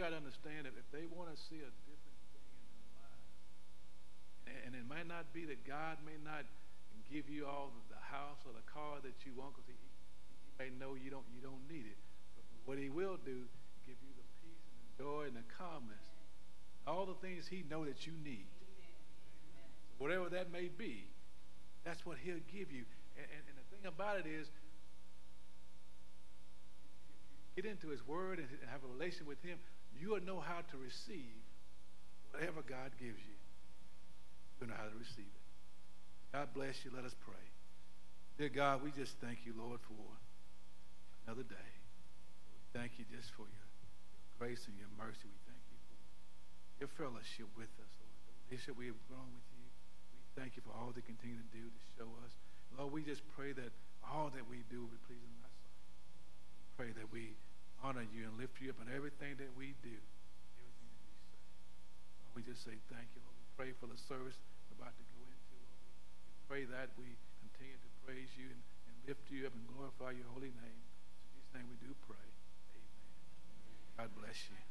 got to understand that if they want to see a different thing in their lives, and, it might not be that God may not give you all the, the house or the car that you want because he, he may know you don't you don't need it. But what he will do, give you the peace and the joy and the calmness, all the things he know that you need. So whatever that may be, that's what he'll give you. And, and, and the thing about it is, get into his word and have a relation with him, you will know how to receive whatever God gives you. You'll know how to receive it. God bless you. Let us pray. Dear God, we just thank you, Lord, for another day. We thank you just for your, your grace and your mercy. We thank you for your fellowship with us, Lord. The relationship we have grown with you. We thank you for all that you continue to do to show us. Lord, we just pray that all that we do will be pleasing in thy sight. Pray that we honor you and lift you up in everything that we do, everything that we say. Lord, we just say thank you, Lord. We pray for the service about to go into, Lord. We pray that we continue to praise you and, and lift you up and glorify your holy name. In Jesus' name we do pray. Amen. God bless you.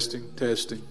Testing, testing.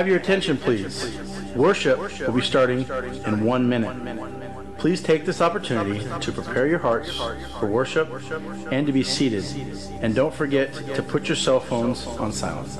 Have your attention, please? Worship will be starting in one minute. Please take this opportunity to prepare your hearts for worship and to be seated. And don't forget to put your cell phones on silent.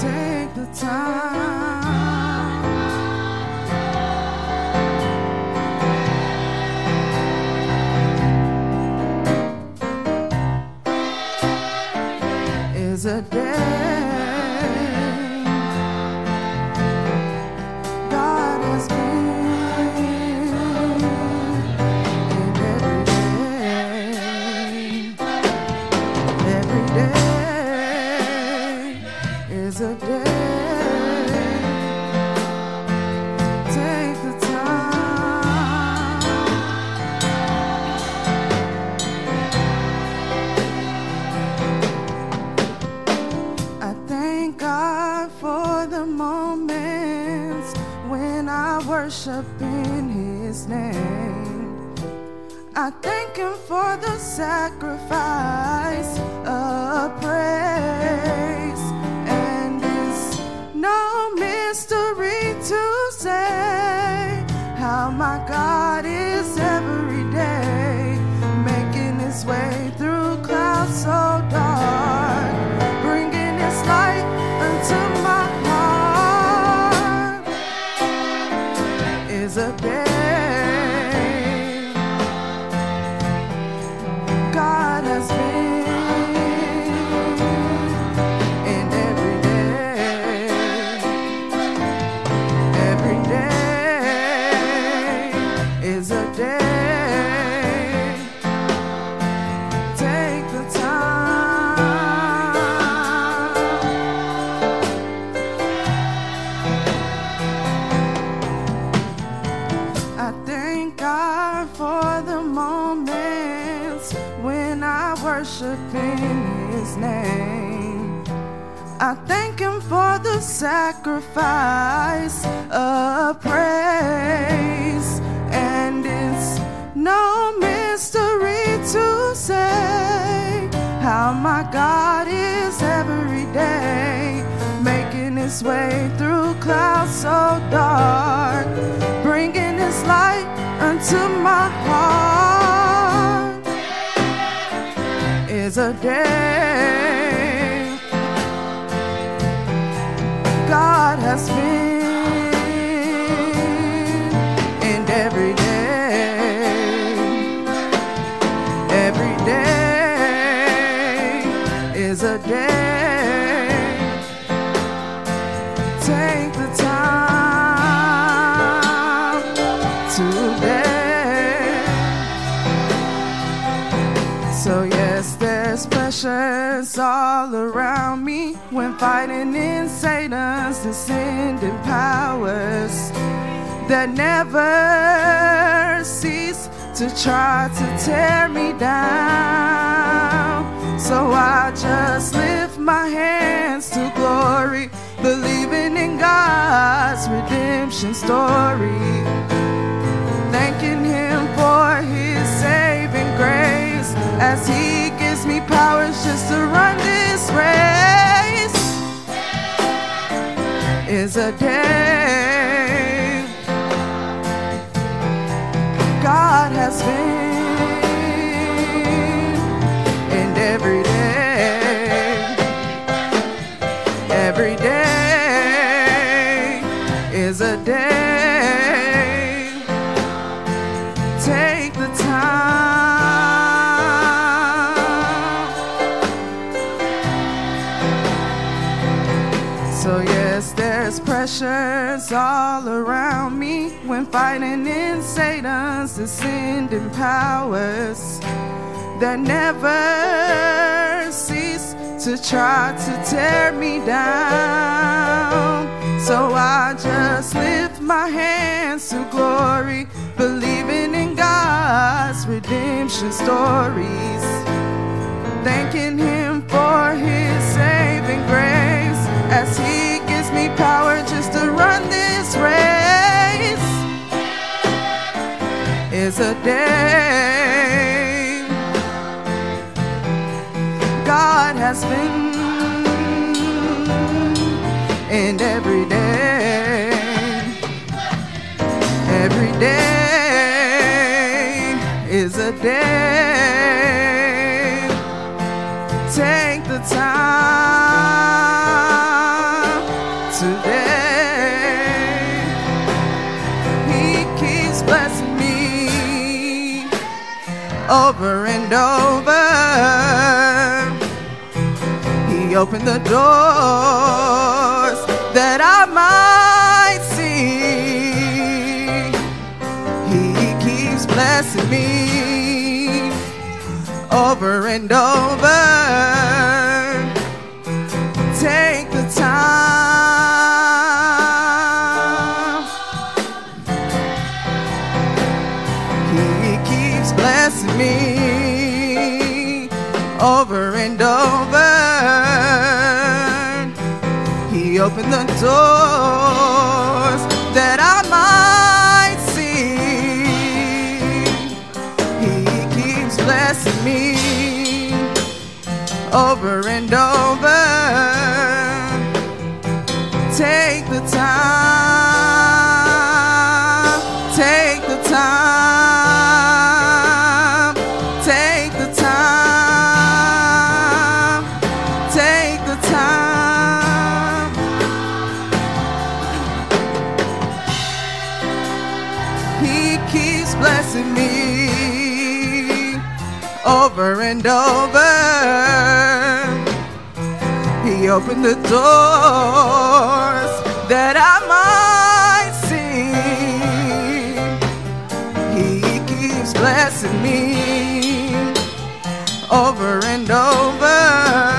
Take the time. is a day. Name. I thank Him for the sacrifice sacrifice of praise. And it's no mystery to say how my God is every day making His way through clouds so dark, bringing His light unto my heart. Is a day God has been, and every day, every day is a day. Take the time. today. So, yes, there's pressures all around me when fighting in Satan's descending powers that never cease to try to tear me down. So I just lift my hands to glory, believing in God's redemption story. Thanking Him for His saving grace as He gives me powers just to run this race. Is a day. God has been, all around me when fighting in Satan's ascending powers that never cease to try to tear me down. So I just lift my hands to glory, believing in God's redemption stories thanking him for his saving grace as he gives me power just to run this race. Is a day God has been and every day. Every day is a day over and over. He opened the doors that I might see. He keeps blessing me over and over. Over. He opened the doors that I might see. He keeps blessing me over and over. And over. He opened the doors that I might see. He keeps blessing me over and over.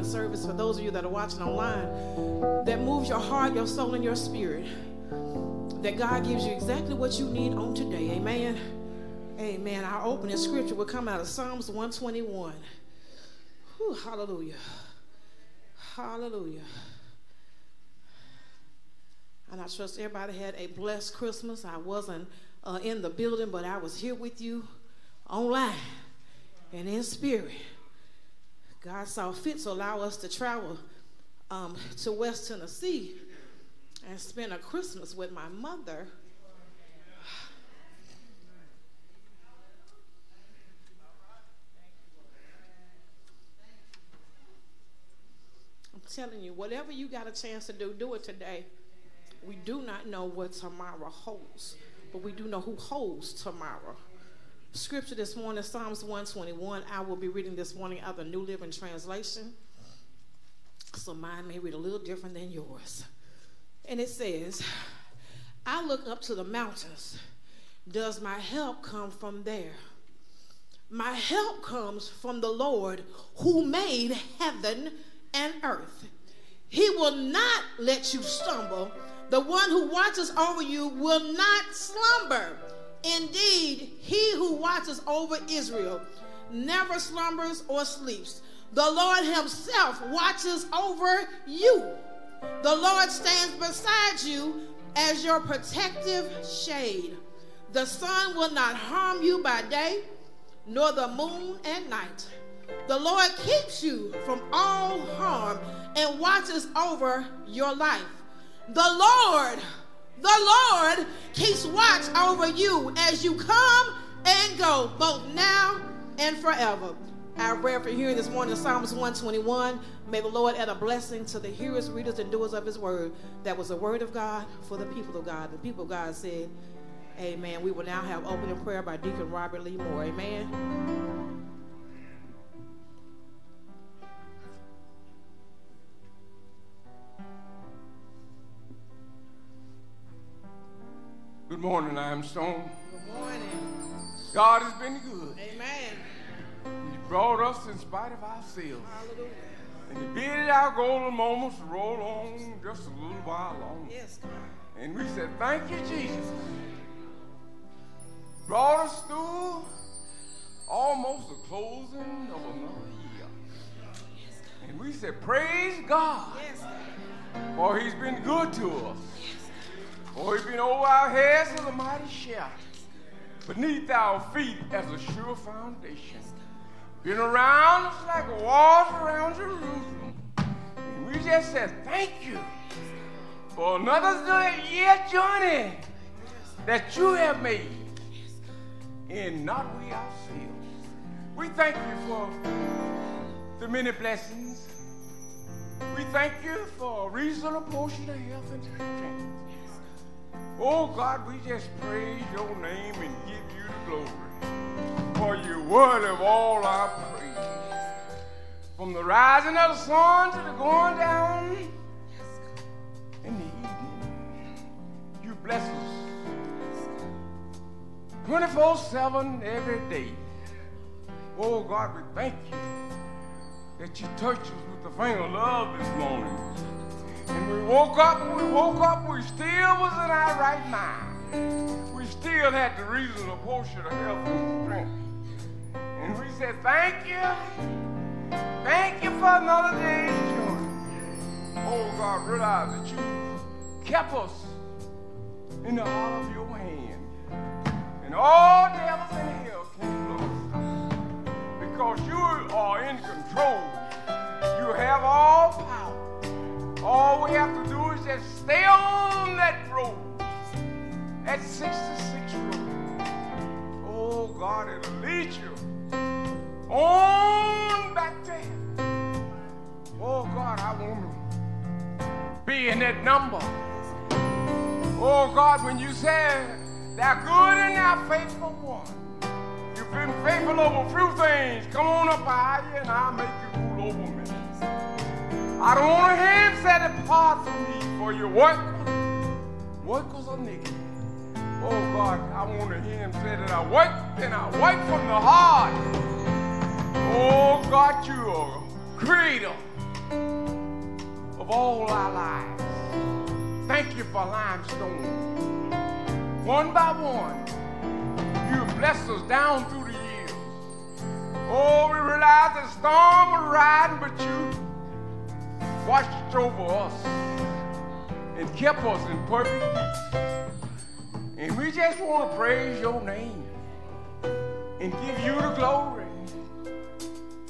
During service for those of you that are watching online that moves your heart, your soul, and your spirit. That God gives you exactly what you need on today. Amen. Amen. Our opening scripture will come out of Psalms 121. Whew, hallelujah. Hallelujah. And I trust everybody had a blessed Christmas. I wasn't uh, in the building, but I was here with you online and in spirit. God saw fit to allow us to travel um, to West Tennessee and spend a Christmas with my mother. I'm telling you, whatever you got a chance to do, do it today. We do not know what tomorrow holds, but we do know who holds tomorrow. Scripture this morning, Psalms 121. I will be reading this morning out of the New Living Translation. So mine may read a little different than yours. And it says, I look up to the mountains. Does my help come from there? My help comes from the Lord who made heaven and earth. He will not let you stumble. The one who watches over you will not slumber. Indeed, he who watches over Israel never slumbers or sleeps. The Lord himself watches over you. The Lord stands beside you as your protective shade. The sun will not harm you by day, nor the moon at night. The Lord keeps you from all harm and watches over your life. The Lord, the Lord keeps watch over you as you come and go, both now and forever. Our prayer for hearing this morning Psalms 121. May the Lord add a blessing to the hearers, readers, and doers of his word. That was the word of God for the people of God. The people of God said, Amen. We will now have opening prayer by Deacon Robert Lee Moore. Amen. Good morning, Limestone. Good morning. God has been good. Amen. He brought us in spite of ourselves. Hallelujah. And He bidded our golden moments to roll on just a little while longer. Yes, God. And we said, Thank you, Jesus. Brought us through almost the closing of another year. And we said, Praise God, Yes, God. for He's been good to us. For He's been over our heads as a mighty shelter, beneath our feet as a sure foundation. Been around us like walls around Jerusalem. And we just said, Thank you for another year journey that you have made, and not we ourselves. We thank you for the many blessings. We thank you for a reasonable portion of health and strength. Oh God, we just praise your name and give you the glory. For you're worthy of all our praise. From the rising of the sun to the going down in the evening, you bless us 24 7 every day. Oh God, we thank you that you touched us with the finger of love this morning. And we woke up, and we woke up, we still was in our right mind. We still had the reasonable portion of health and strength. And we said, thank you. Thank you for another journey. Oh God, realize that you kept us in the hollow of your hand. And all the devils in hell can't. Because you are in control. You have all power. All we have to do is just stay on that road. At 66 road. Oh God, it'll lead you on back there. Oh God, I want to be in that number. Oh God, when you said thou good and thou faithful one, you've been faithful over a few things. Come on up higher and I'll make you rule over me. I don't want a hand set apart from me for your work. Workers are naked. Oh God, I want to hear him say that I work and I work from the heart. Oh God, you are creator of all our lives. Thank you for limestone. One by one, you blessed us down through the years. Oh, we realize the storm was riding, but you watched over us and kept us in perfect peace. And we just want to praise your name and give you the glory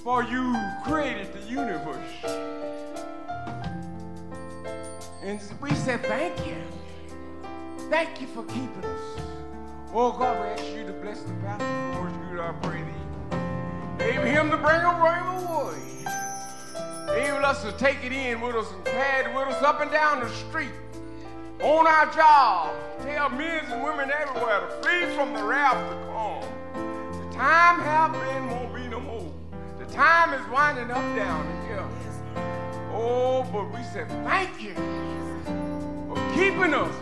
for you created the universe. And we said, Thank you. Thank you for keeping us. Oh God, we ask you to bless the pastor for his good, I pray thee. Him to bring a rain away. Able us to take it in with us and carry it with us up and down the street. On our job. Tell men and women everywhere to flee from the wrath to come. The time have been won't be no more. The time is winding up down here. Oh, but we said thank you for keeping us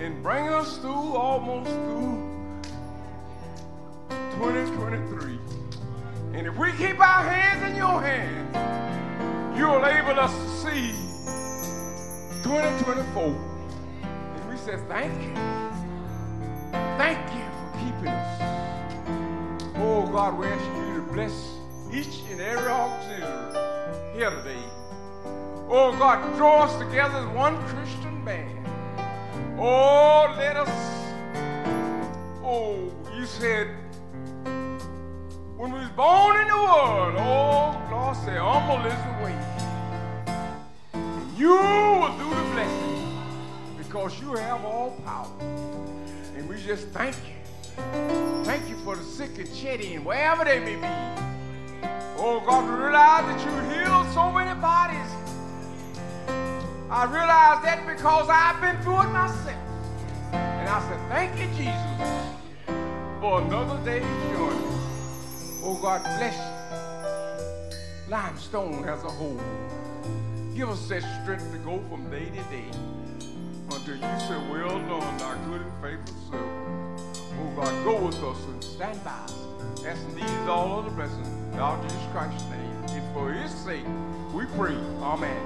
and bringing us through almost through 2023. And if we keep our hands in your hands, you'll enable us to see 2024. And we said thank you. Thank you for keeping us. Oh God, we ask you to bless each and every auxiliary here today. Oh God, draw us together as one Christian band. Oh, let us. Oh, you said when we was born in the world, oh, Lord said, humble is the way. And you will do the blessing because you have all power. And we just thank you. Thank you for the sick and shedding, wherever they may be. Oh, God, we realize that you healed so many bodies. I realize that because I've been through it myself. And I said, thank you, Jesus, for another day's journey. Oh, God, bless limestone as a whole. Give us that strength to go from day to day until you say, well done, our good and faithful servant. Oh, God, go with us and stand by us. Asking these all of the blessings, in our Jesus Christ's name. And for his sake, we pray. Amen.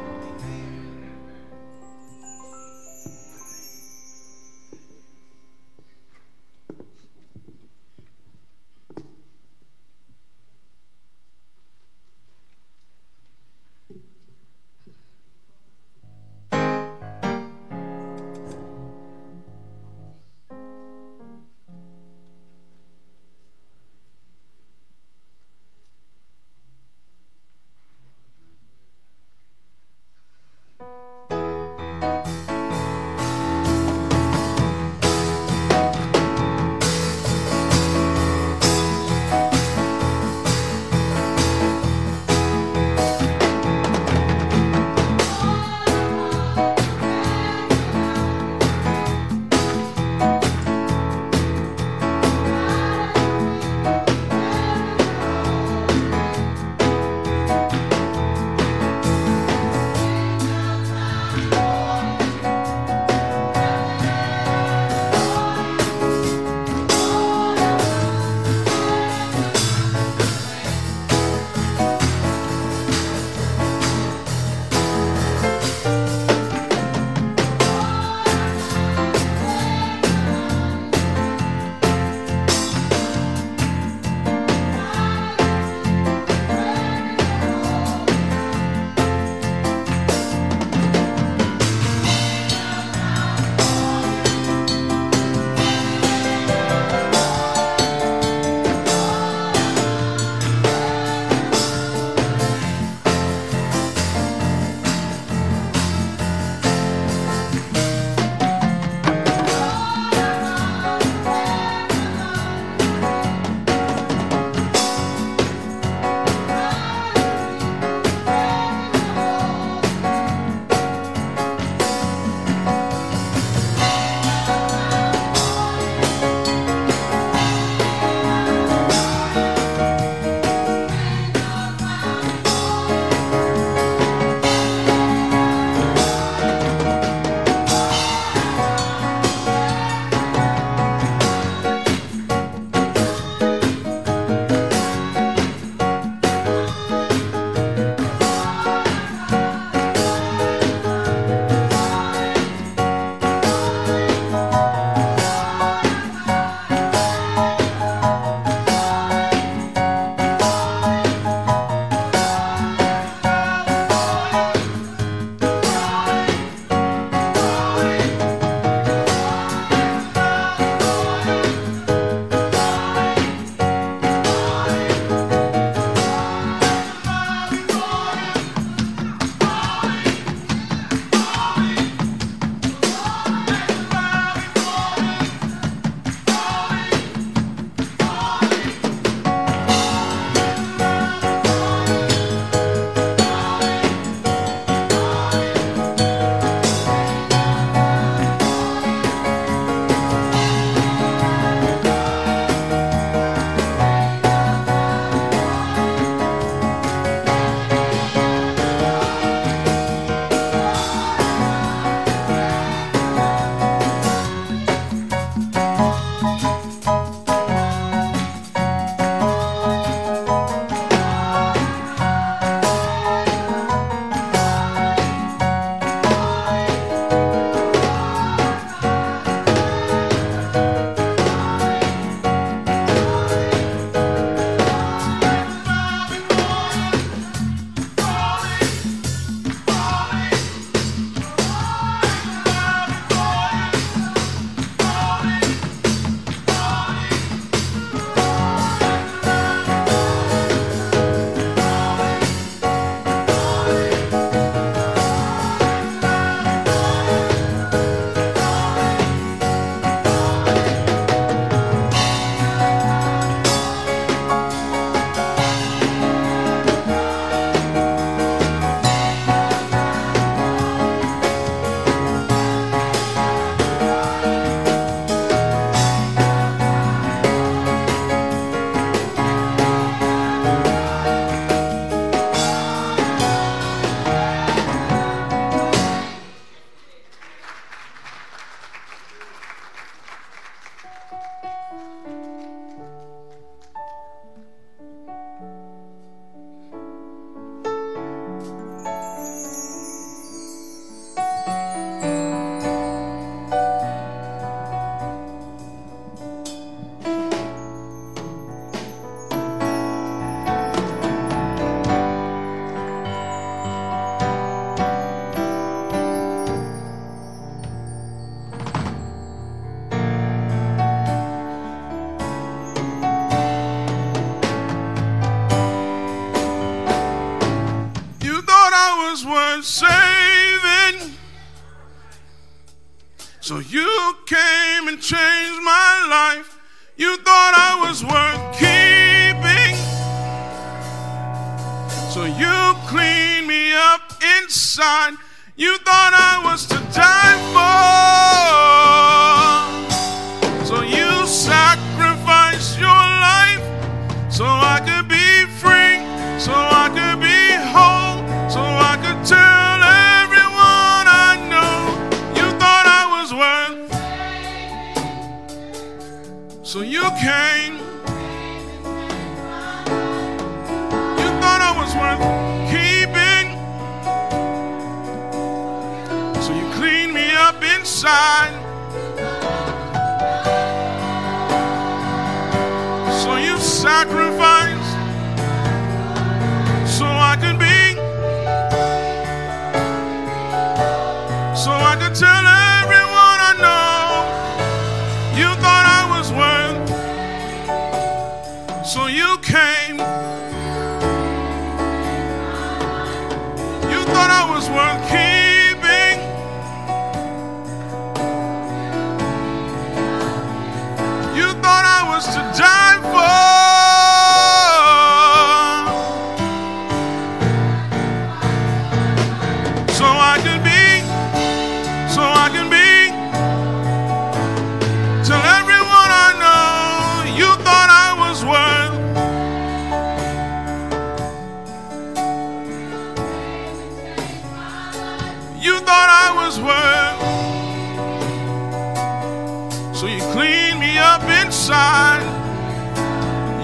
You cleaned me up inside.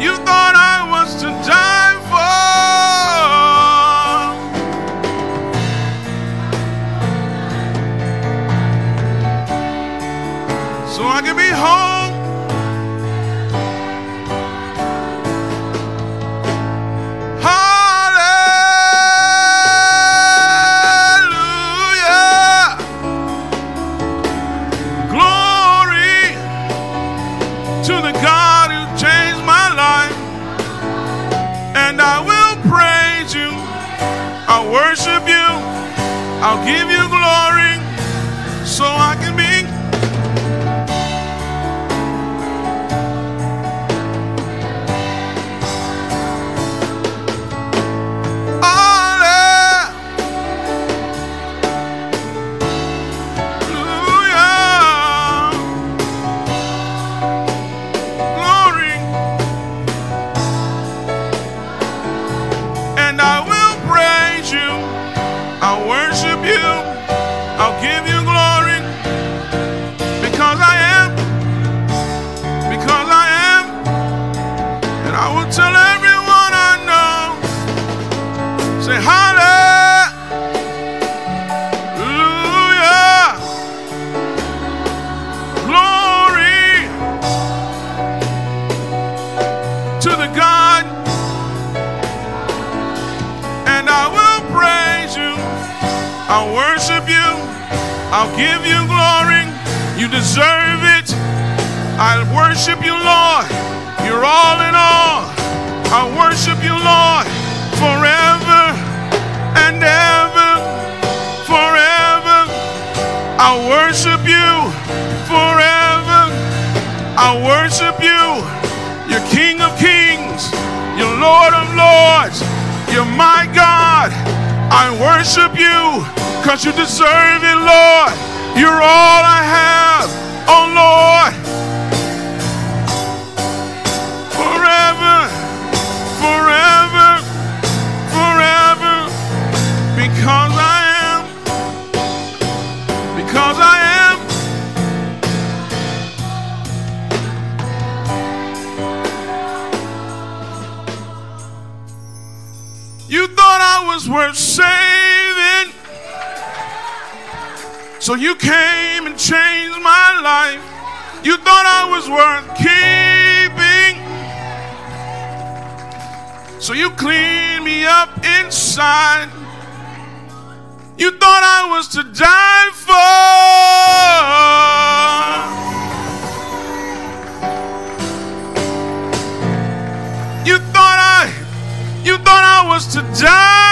You thought I was to die You deserve it. I'll worship you, Lord. You're all in all. I'll worship you, Lord, forever and ever. Forever. I'll worship you forever. I'll worship you. You're King of Kings. You're Lord of Lords. You're my God. I worship you because you deserve it, Lord. You're all I have. Oh, Lord. Forever, forever, forever. Because I am. Because I am. You thought I was worth saving. So you came and changed my life. You thought I was worth keeping. So you cleaned me up inside. You thought I was to die for. You thought I, you thought I was to die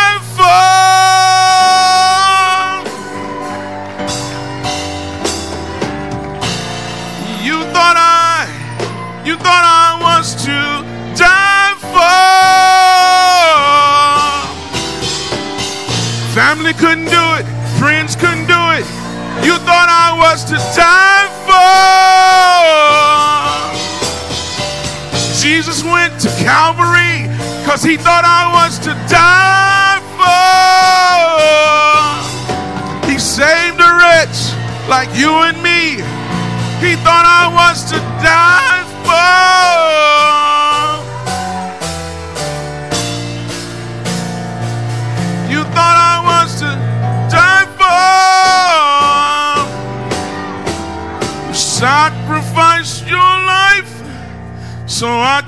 you thought I was to die for. Family couldn't do it, friends couldn't do it. You thought I was to die for. Jesus went to Calvary because he thought I was to die for. He saved a wretch like you and me. He thought I was to die Sacrificed your life so I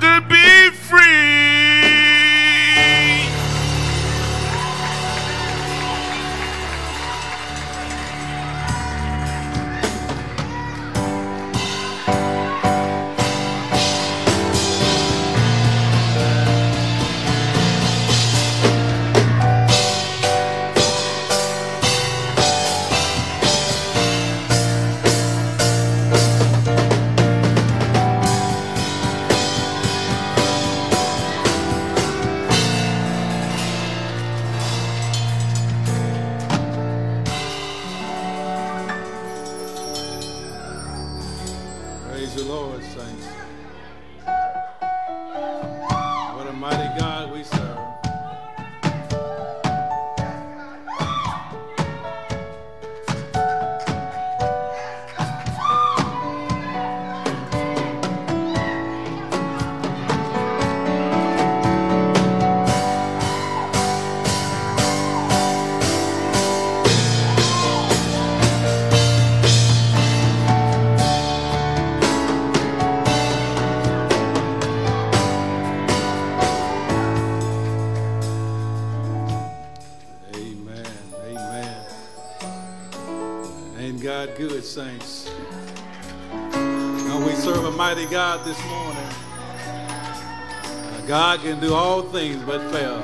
can do all things but fail.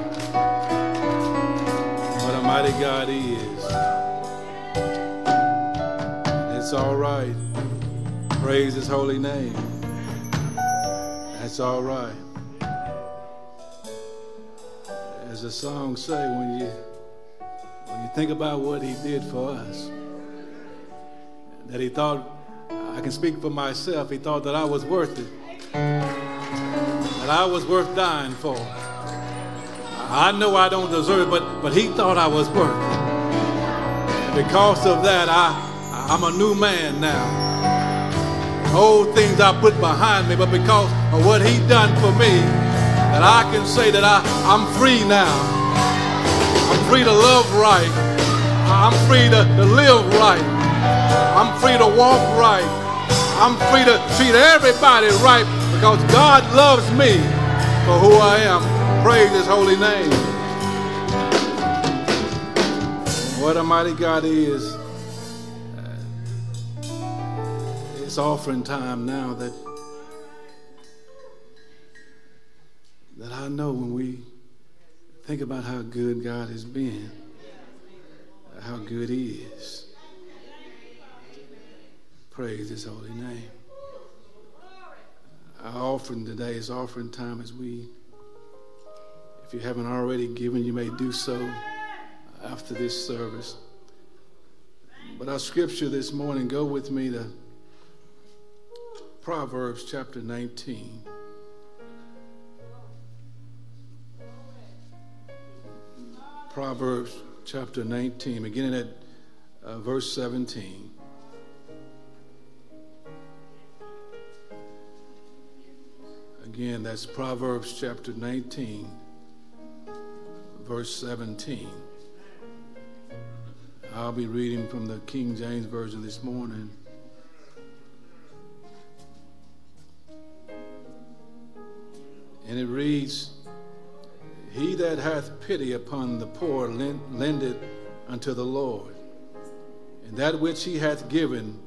What a mighty God He is. It's all right. Praise His holy name. That's all right. As the song say, when you when you think about what he did for us, that he thought, I can speak for myself, he thought that I was worth it, that I was worth dying for. I know I don't deserve it, but, but he thought I was worth it. And because of that, I, I'm a new man now. Old things I put behind me, but because of what he done for me, that I can say that I, I'm free now. I'm free to love right. I'm free to, to live right. I'm free to walk right. I'm free to treat everybody right because God loves me for who I am. Praise his holy name. What a mighty God is. Uh, it's offering time now that that I know when we think about how good God has been, how good He is. Praise His holy name. Our offering today is offering time as we, if you haven't already given, you may do so after this service. But our scripture this morning, go with me to Proverbs chapter 19. Proverbs chapter 19, beginning at uh, verse 17. Again, that's Proverbs chapter 19, verse 17. I'll be reading from the King James Version this morning. And it reads, He that hath pity upon the poor lend, lendeth unto the Lord, and that which he hath given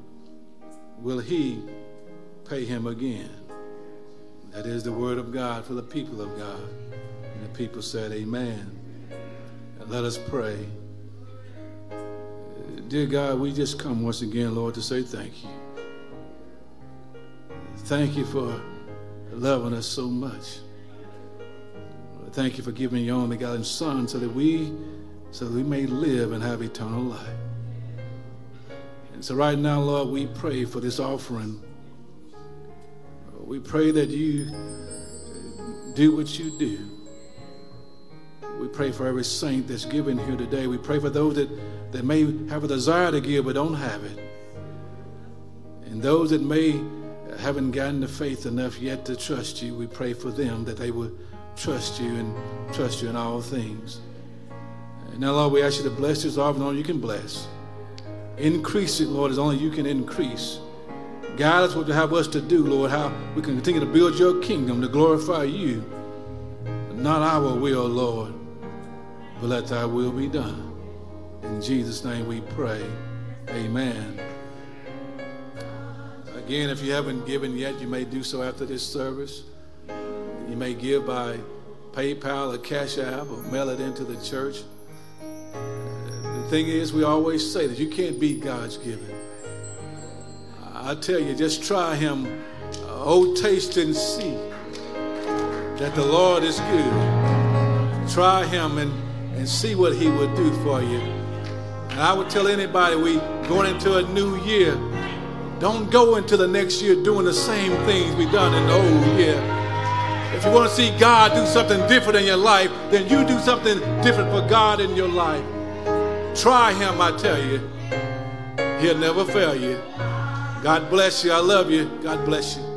will he pay him again. That is the word of God for the people of God. And the people said, Amen. And let us pray. Dear God, we just come once again, Lord, to say thank you. Thank you for loving us so much. Thank you for giving your only begotten Son so that we so that we may live and have eternal life. And so right now, Lord, we pray for this offering. We pray that you do what you do. We pray for every saint that's given here today. We pray for those that, that may have a desire to give but don't have it. And those that may uh, haven't gotten the faith enough yet to trust you, we pray for them that they will trust you and trust you in all things. And now, Lord, we ask you to bless this offering only you can bless. Increase it, Lord, as only you can increase. Guide us what you have us to do, Lord, how we can continue to build your kingdom to glorify you. Not our will, Lord, but let thy will be done. In Jesus' name we pray. Amen. Again, if you haven't given yet, you may do so after this service. You may give by PayPal or Cash App or mail it into the church. The thing is, we always say that you can't beat God's giving. I tell you, just try Him. Oh, taste and see that the Lord is good. Try Him and, and see what He will do for you. And I would tell anybody we going into a new year, don't go into the next year doing the same things we done in the old year. If you want to see God do something different in your life, then you do something different for God in your life. Try Him, I tell you. He'll never fail you. God bless you. I love you. God bless you.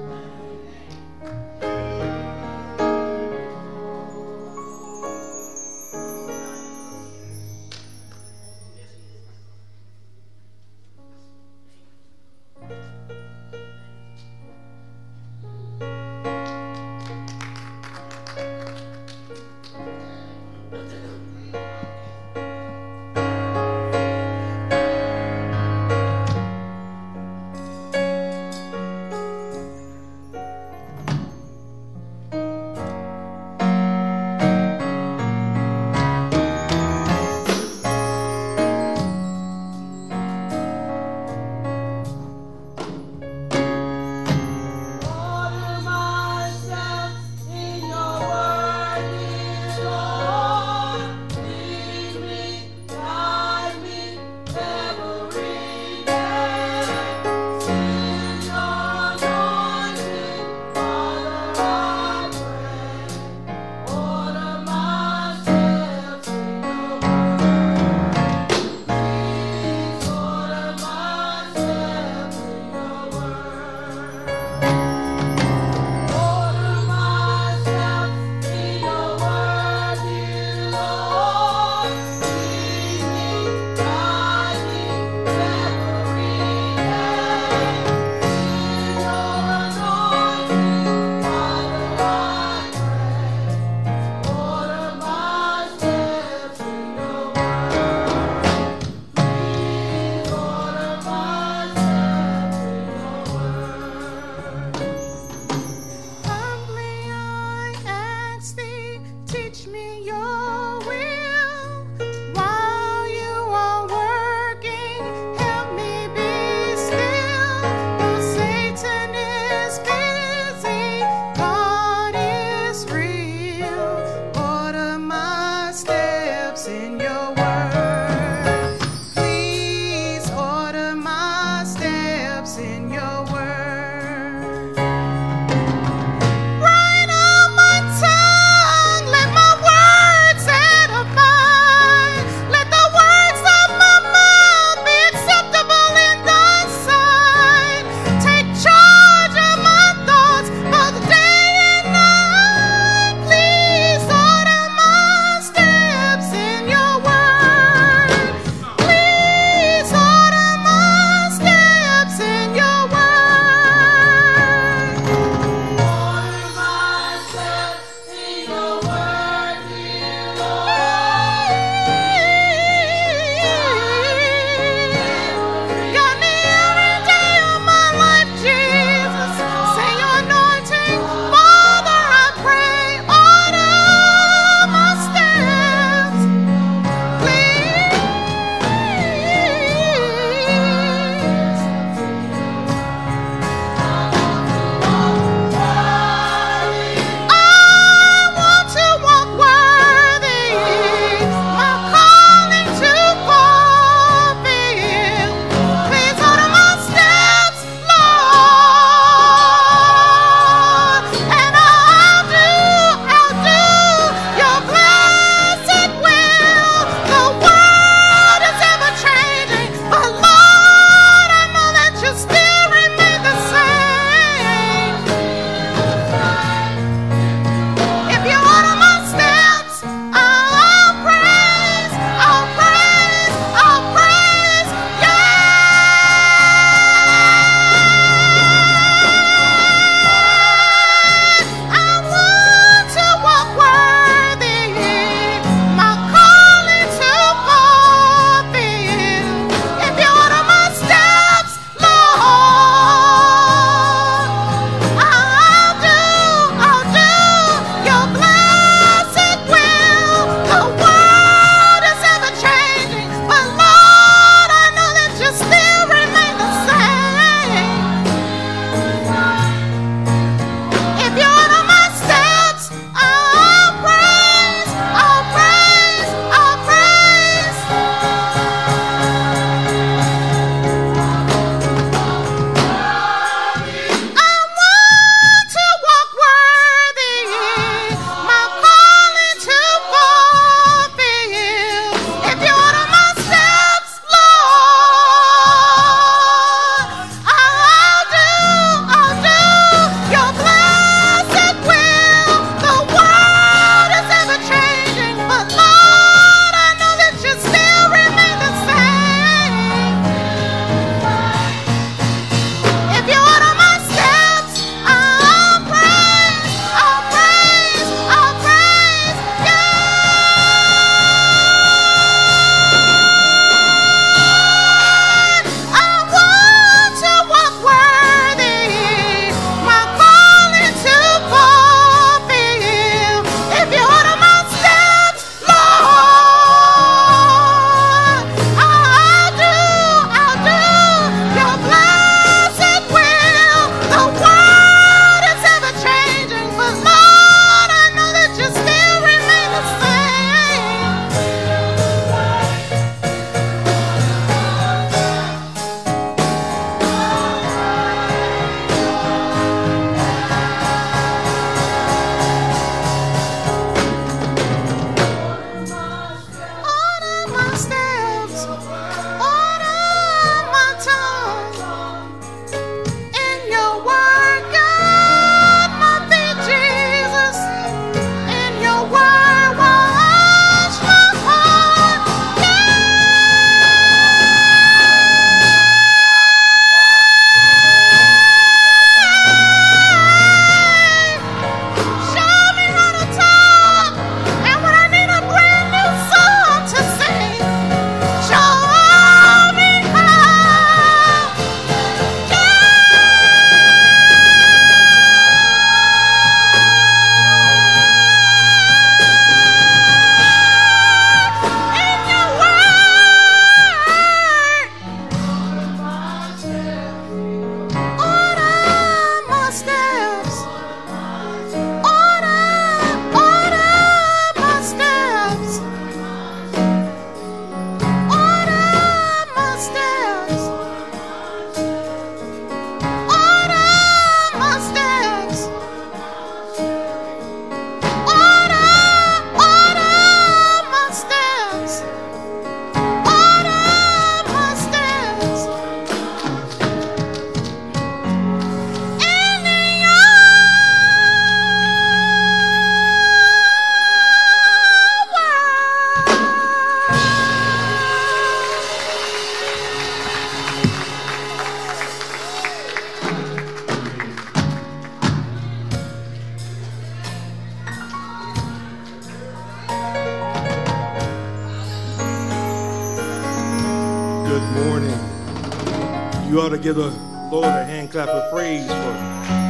To give the Lord a hand clap of praise for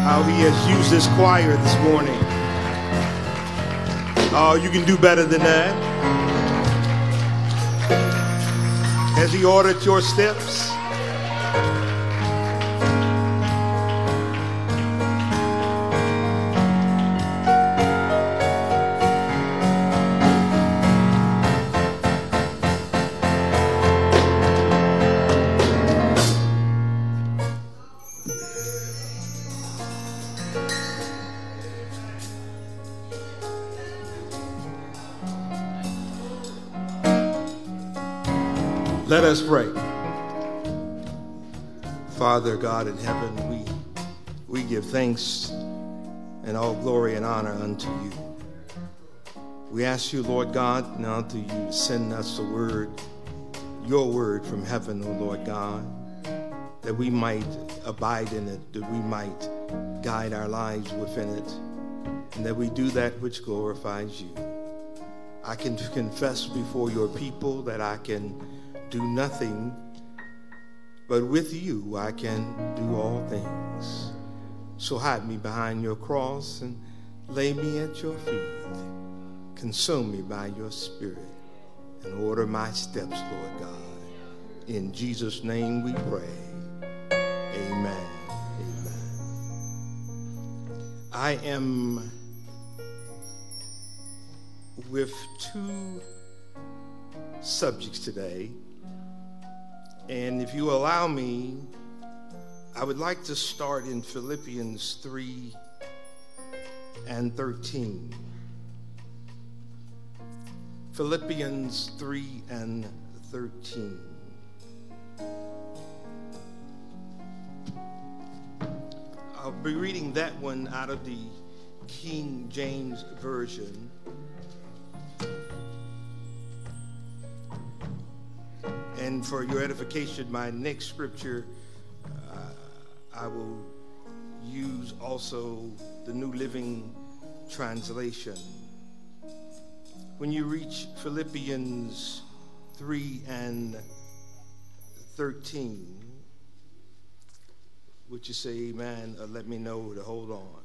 how he has used this choir this morning. Oh, you can do better than that. Has he ordered your steps? Us pray. Father God in heaven, we, we give thanks and all glory and honor unto you. We ask you, Lord God, now to you send us the word, your word from heaven, O Lord God, that we might abide in it, that we might guide our lives within it, and that we do that which glorifies you. I can confess before your people that I can do nothing, but with you I can do all things. So hide me behind your cross and lay me at your feet. Console me by your spirit and order my steps, Lord God. In Jesus' name we pray. Amen. Amen. I am with two subjects today. And if you allow me, I would like to start in Philippians 3 and 13. Philippians 3 and 13. I'll be reading that one out of the King James Version. And for your edification, my next scripture, uh, I will use also the New Living Translation. When you reach Philippians 3 and 13, would you say amen or let me know to hold on?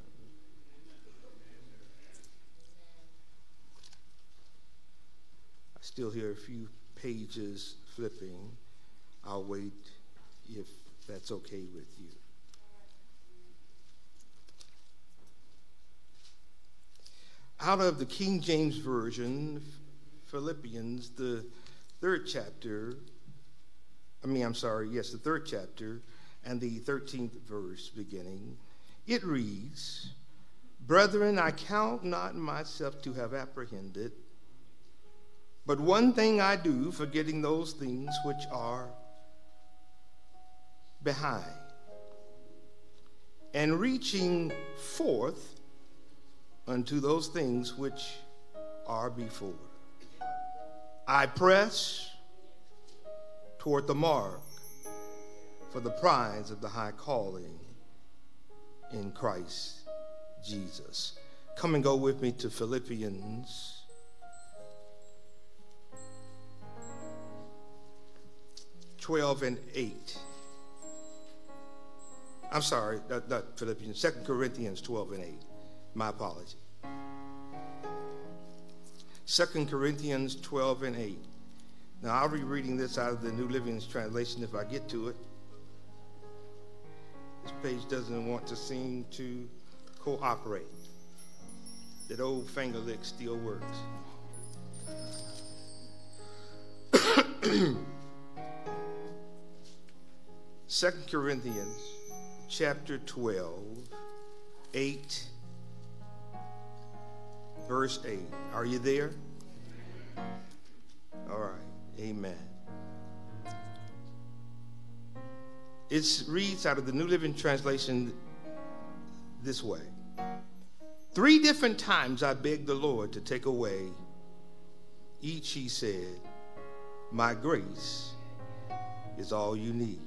I still hear a few pages flipping. I'll wait if that's okay with you. Out of the King James Version, Philippians, the third chapter, I mean, I'm sorry, yes, the third chapter and the 13th verse beginning, it reads, Brethren, I count not myself to have apprehended. But one thing I do, forgetting those things which are behind, and reaching forth unto those things which are before. I press toward the mark for the prize of the high calling in Christ Jesus. Come and go with me to Philippians 12 and 8. I'm sorry, not, not Philippians, 2 Corinthians 12 and 8. My apology. 2 Corinthians 12 and 8. Now, I'll be reading this out of the New Living Translation if I get to it. This page doesn't want to seem to cooperate. That old finger lick still works. Second Corinthians chapter 12, 8, verse 8. Are you there? All right. Amen. It reads out of the New Living Translation this way Three different times I begged the Lord to take away. Each he said, My grace is all you need.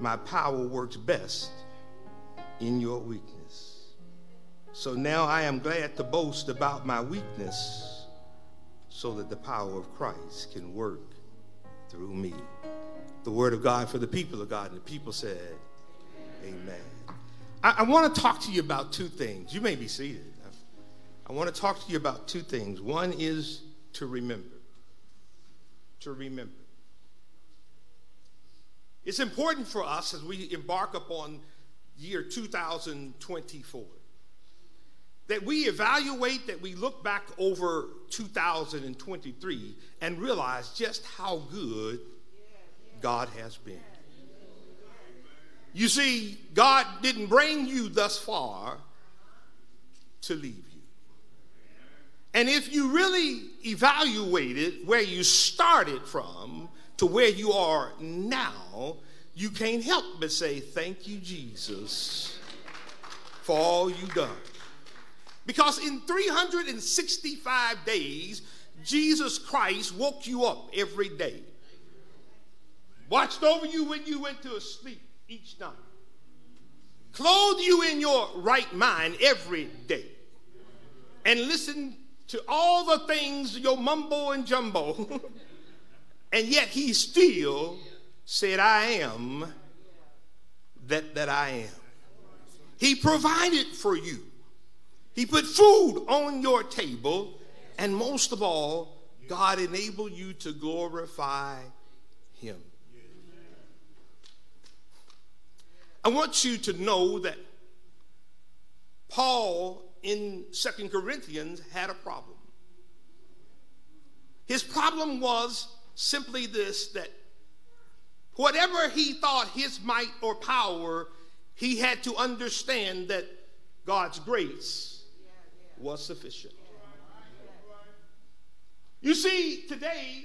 My power works best in your weakness. So now I am glad to boast about my weakness so that the power of Christ can work through me. the word of God for the people of God. And the people said, Amen. I, I want to talk to you about two things. You may be seated. I want to talk to you about two things. One is to remember. To remember. It's important for us as we embark upon year 2024 that we evaluate, that we look back over 2023 and realize just how good God has been. You see, God didn't bring you thus far to leave you. And if you really evaluated where you started from to where you are now, you can't help but say, Thank you, Jesus, for all you've done. Because in 365 days, Jesus Christ woke you up every day, watched over you when you went to sleep each night, clothed you in your right mind every day, and listened to all the things, your mumbo and jumbo, and yet he still said, I am that that I am. He provided for you. He put food on your table, and most of all, God enabled you to glorify him. I want you to know that Paul in Second Corinthians had a problem. His problem was simply this that whatever he thought his might or power, he had to understand that God's grace was sufficient. You see, today,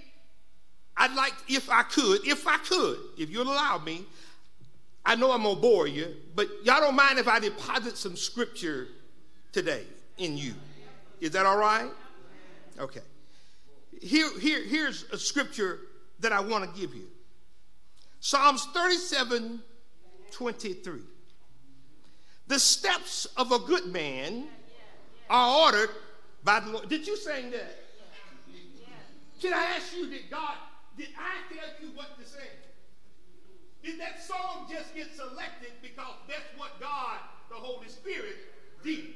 I'd like, if I could, if I could, if you'll allow me, I know I'm gonna bore you, but y'all don't mind if I deposit some scripture today in you. Is that all right? Okay. Here, here, here's a scripture that I want to give you. Psalms 37, 23. The steps of a good man are ordered by the Lord. Did you sing that? Can I ask you, did God, did I tell you what to sing? Did that song just get selected because that's what God, the Holy Spirit, did?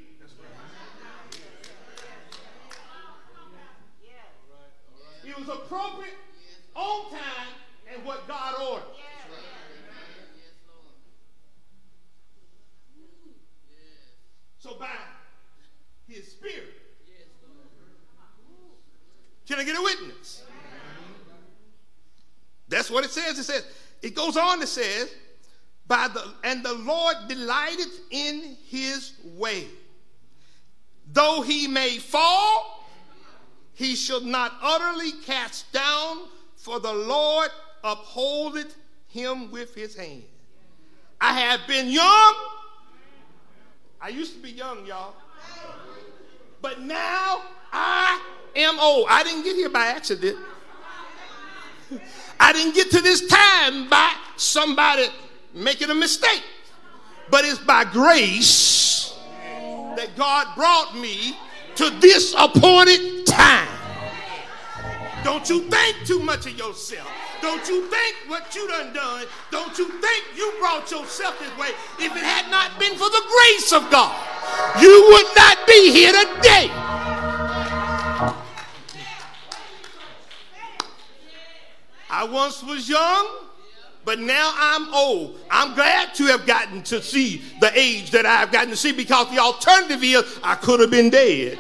It was appropriate, on time, and what God ordered. So by his spirit. Can I get a witness? That's what it says. It says, it goes on to say, by the and the Lord delighteth in his way. Though he may fall, he shall not utterly cast down, for the Lord upholdeth him with his hand. I have been young. I used to be young, y'all. But now I am old. I didn't get here by accident. I didn't get to this time by somebody making a mistake. But it's by grace that God brought me to this appointed time. Don't you think too much of yourself. Don't you think what you done done. Don't you think you brought yourself this way. If it had not been for the grace of God, you would not be here today. I once was young, but now I'm old. I'm glad to have gotten to see the age that I've gotten to see because the alternative is I could have been dead.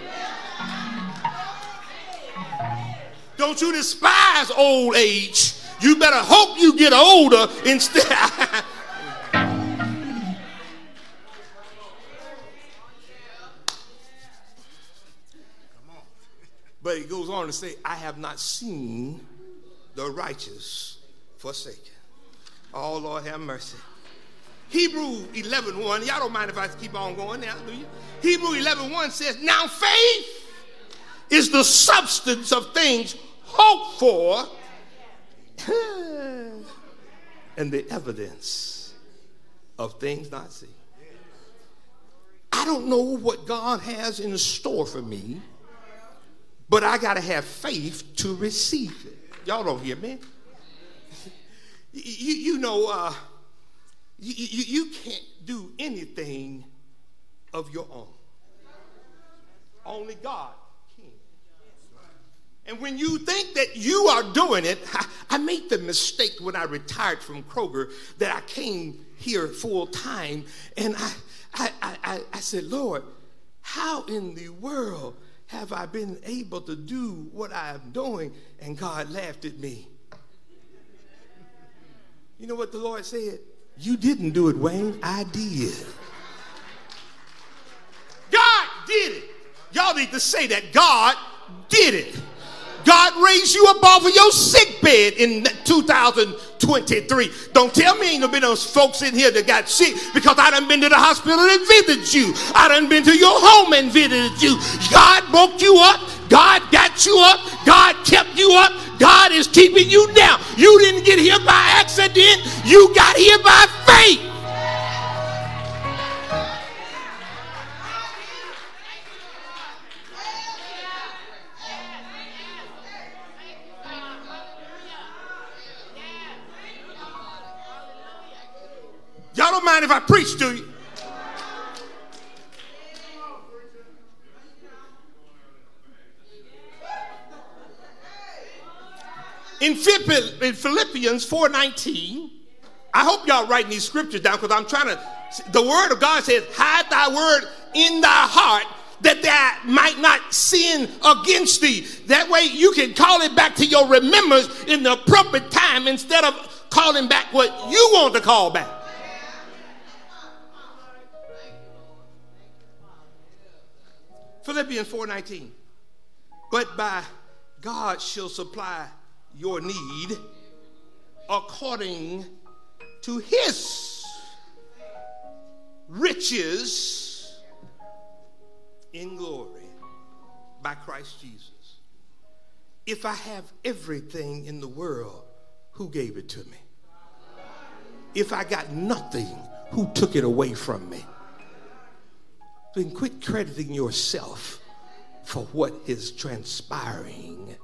Don't you despise old age. You better hope you get older instead. but he goes on to say, I have not seen the righteous forsaken. Oh, Lord, have mercy. Hebrew 11 1, y'all don't mind if I keep on going now, do you? Hebrew 11 1 says, Now faith is the substance of things hoped for and the evidence of things not seen. I don't know what God has in store for me, but I got to have faith to receive it. Y'all don't hear me? you, you know, uh, you, you, you can't do anything of your own. Only God. And when you think that you are doing it, I, I made the mistake when I retired from Kroger that I came here full time and I, I, I, I said, Lord, how in the world have I been able to do what I am doing? And God laughed at me. You know what the Lord said? You didn't do it, Wayne. I did. God did it. Y'all need to say that God did it. God raised you up off of your sick bed in 2023. Don't tell me ain't been those folks in here that got sick because I done been to the hospital and visited you. I done been to your home and visited you. God woke you up. God got you up. God kept you up. God is keeping you down. You didn't get here by accident. You got here by faith. Don't mind if I preach to you? In Philippians 4:19, I hope y'all writing these scriptures down because I'm trying to. The word of God says, "Hide thy word in thy heart." That thou might not sin against thee. That way you can call it back to your remembrance in the appropriate time instead of calling back what you want to call back. Philippians 4:19. But by God shall supply your need according to his riches in glory by Christ Jesus. If I have everything in the world, who gave it to me? If I got nothing, who took it away from me? Then quit crediting yourself for what is transpiring.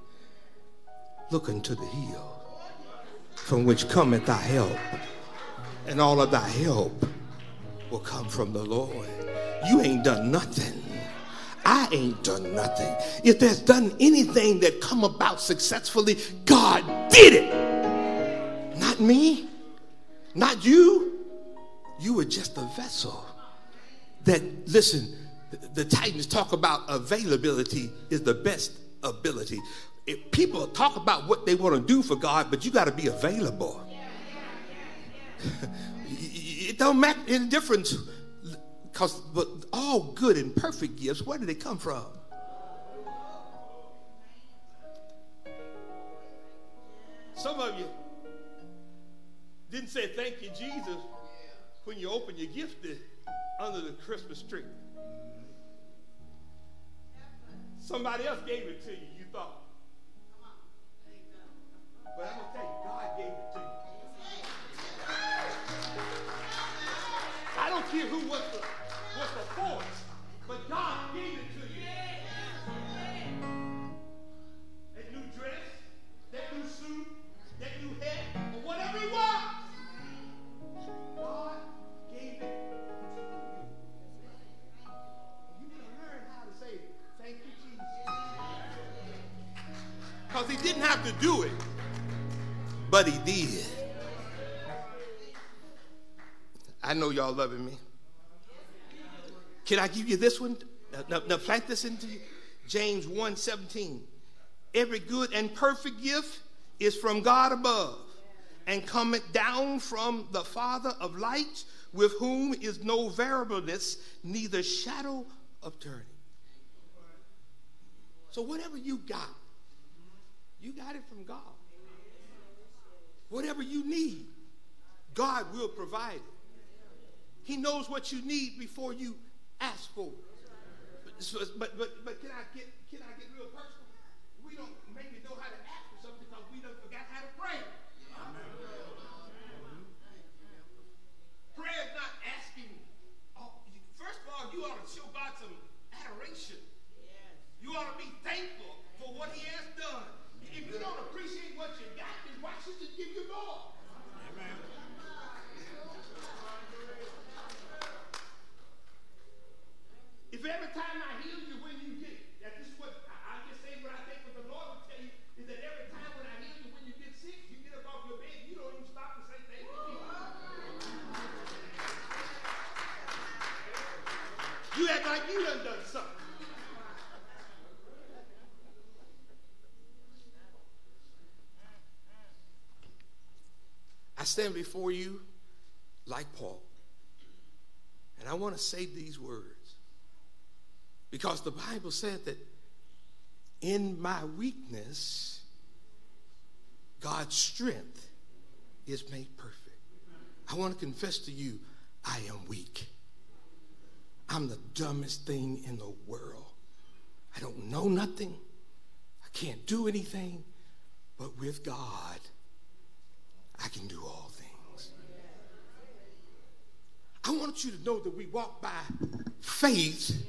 Look unto the hill from which cometh thy help, and all of thy help will come from the Lord. You ain't done nothing. I ain't done nothing. If there's done anything that come about successfully, God did it. Not me, not you. You were just a vessel that, listen, the Titans talk about availability is the best ability. If people talk about what they want to do for God, but you got to be available. it don't make any difference because but all good and perfect gifts, where do they come from? Some of you didn't say thank you, Jesus, when you open your gift under the Christmas tree. Somebody else gave it to you, you thought. But I'm going to tell you, God gave it to you. I don't care who was the, didn't have to do it, but he did. I know y'all loving me. Can I give you this one? Now, now plant this into you. James 1 17. Every good and perfect gift is from God above and cometh down from the Father of lights, with whom is no variableness, neither shadow of turning. So, whatever you got, you got it from God. Whatever you need, God will provide it. He knows what you need before you ask for it. But, but, but can I get can I get real personal? We don't maybe know how to ask for something because we don't forgot how to pray. Prayer is not asking. Oh, first of all, you ought to show God some adoration. You ought to be thankful for what He has done. If you don't appreciate what you got, then why should He give you more? Stand before you like Paul. And I want to say these words because the Bible said that in my weakness, God's strength is made perfect. I want to confess to you, I am weak. I'm the dumbest thing in the world. I don't know nothing. I can't do anything. But with God, I can do all things. I want you to know that we walk by faith,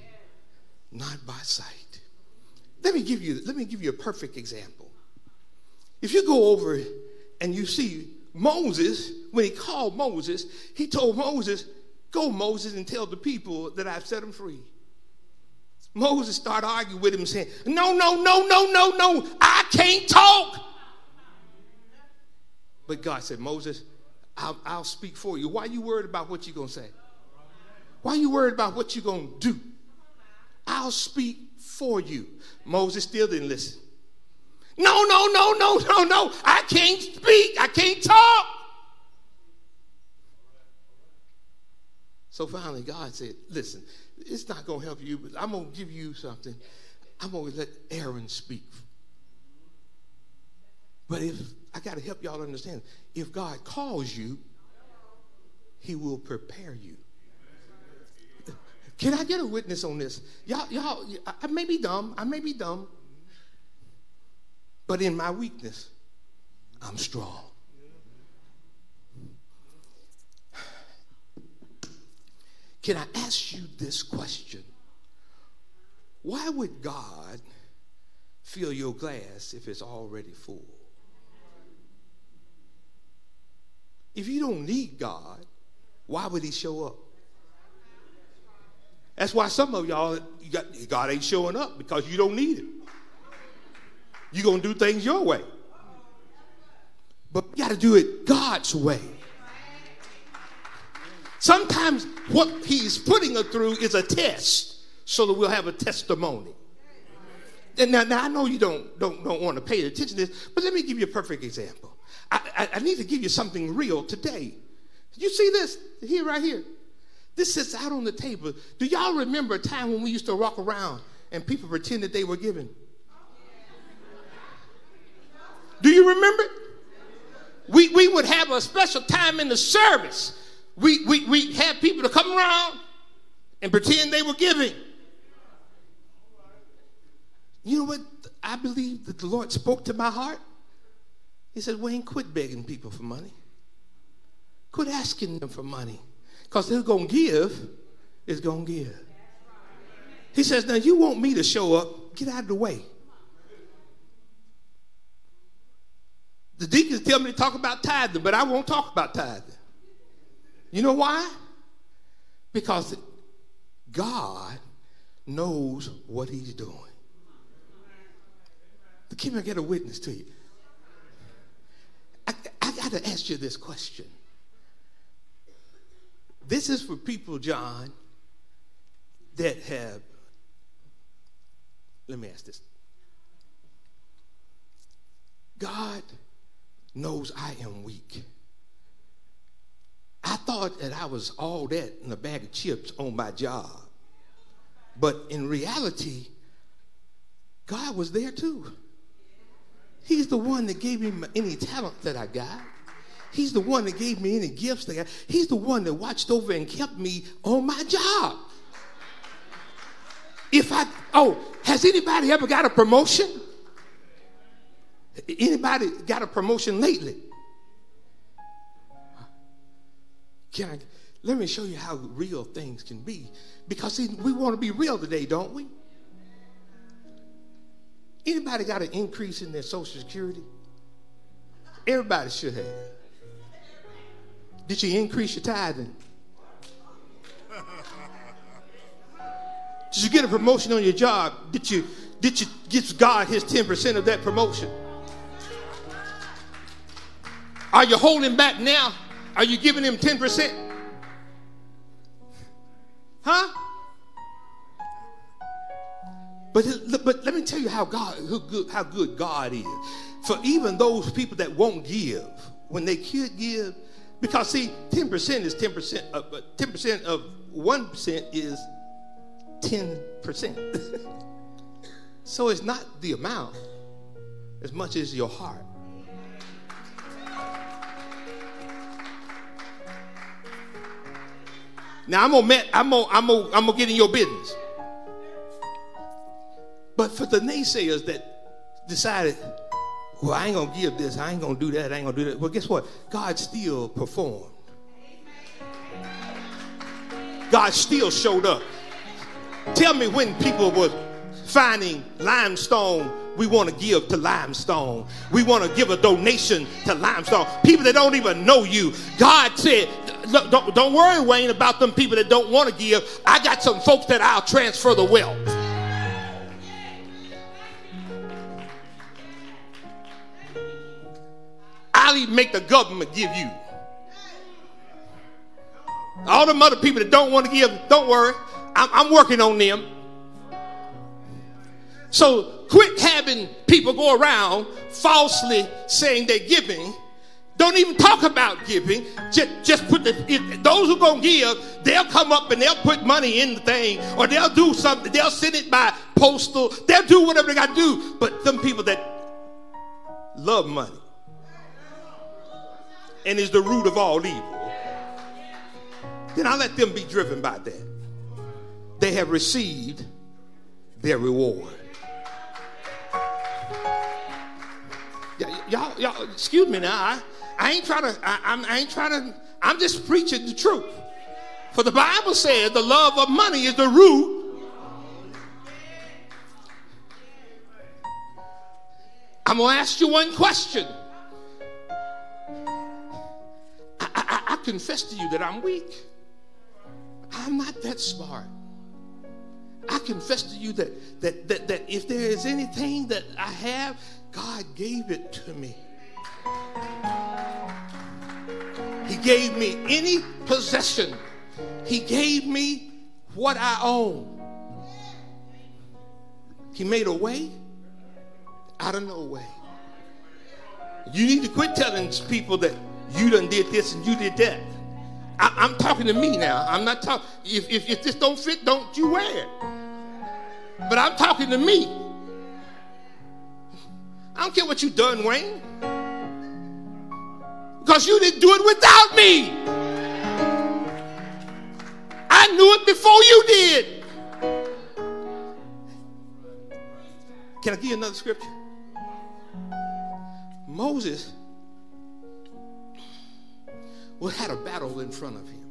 not by sight. Let me give you, let me give you a perfect example. If you go over and you see Moses, when he called Moses, he told Moses, Go, Moses, and tell the people that I've set them free. Moses started arguing with him, saying, No, no, no, no, no, no, I can't talk. But God said, Moses, I'll, I'll speak for you. Why are you worried about what you're going to say? Why are you worried about what you're going to do? I'll speak for you. Moses still didn't listen. No, no, no, no, no, no. I can't speak. I can't talk. So finally, God said, Listen, it's not going to help you, but I'm going to give you something. I'm going to let Aaron speak. But if I got to help y'all understand, if God calls you, he will prepare you. Can I get a witness on this? Y'all, y'all, I may be dumb. I may be dumb. But in my weakness, I'm strong. Can I ask you this question? Why would God fill your glass if it's already full? If you don't need God, why would He show up? That's why some of y'all, got, God ain't showing up because you don't need Him. You're going to do things your way. But you got to do it God's way. Sometimes what he's putting us through is a test so that we'll have a testimony. And now, now I know you don't, don't, don't want to pay attention to this, but let me give you a perfect example. I, I, need to give you something real today. You see this here, right here? This sits out on the table. Do y'all remember a time when we used to walk around and people pretended they were giving? Do you remember? We, we would have a special time in the service we, we, we had people to come around and pretend they were giving. You know what? I believe that the Lord spoke to my heart. He said, Wayne, quit begging people for money. Quit asking them for money. Because they're going to give, is going to give. He says, Now you want me to show up, get out of the way. The deacons tell me to talk about tithing, but I won't talk about tithing. You know why? Because God knows what He's doing. King I get a witness to you. I, got to ask you this question. This is for people, John, that have. Let me ask this. God knows I am weak. I thought that I was all that in a bag of chips on my job. But in reality, God was there too. He's the one that gave me any talent that I got. He's the one that gave me any gifts that I got. He's the one that watched over and kept me on my job. If I, oh, has anybody ever got a promotion? Anybody got a promotion lately? Can I, let me show you how real things can be. Because see, we want to be real today, don't we? Anybody got an increase in their Social Security? Everybody should have. Did you increase your tithing? Did you get a promotion on your job? Did you did you give God his 10% of that promotion? Are you holding back now? Are you giving him 10%? Huh? But, but let me tell you how God good, how good God is. For even those people that won't give, when they could give, Because see, 10% is 10%, uh, of, but 10% of 1% is 10%. so it's not the amount as much as your heart. Now I'm gonna, I'm gonna, I'm gonna, I'm gonna get in your business. But for the naysayers that decided, well, I ain't gonna give this, I ain't gonna do that, I ain't gonna do that. Well, guess what? God still performed. God still showed up. Tell me when people were finding limestone, we want to give to limestone. We want to give a donation to limestone. People that don't even know you. God said, don't, don't worry, Wayne, about them people that don't want to give. I got some folks that I'll transfer the wealth. I'll make the government give you. All them other people that don't want to give, don't worry. I'm, I'm working on them. So quit having people go around falsely saying they're giving. Don't even talk about giving. Just, just put the if, those who gonna give, they'll come up and they'll put money in the thing, or they'll do something. They'll send it by postal. They'll do whatever they got to do. But some people that love money and is the root of all evil, then I let them be driven by that. They have received their reward. y'all, y'all, excuse me now. I, I ain't trying to, I, I'm, I ain't trying to, I'm just preaching the truth. For the Bible says the love of money is the root. I'm going to ask you one question. Confess to you that I'm weak. I'm not that smart. I confess to you that, that, that, that if there is anything that I have, God gave it to me. He gave me any possession. He gave me what I own. He made a way out of no way. You need to quit telling people that you done did this and you did that. I, am talking to me now. I'm not talking. If, if, if this don't fit, don't you wear it. But I'm talking to me. I don't care what you done, Wayne. Because you didn't do it without me. I knew it before you did. Can I give you another scripture? Moses had a battle in front of him.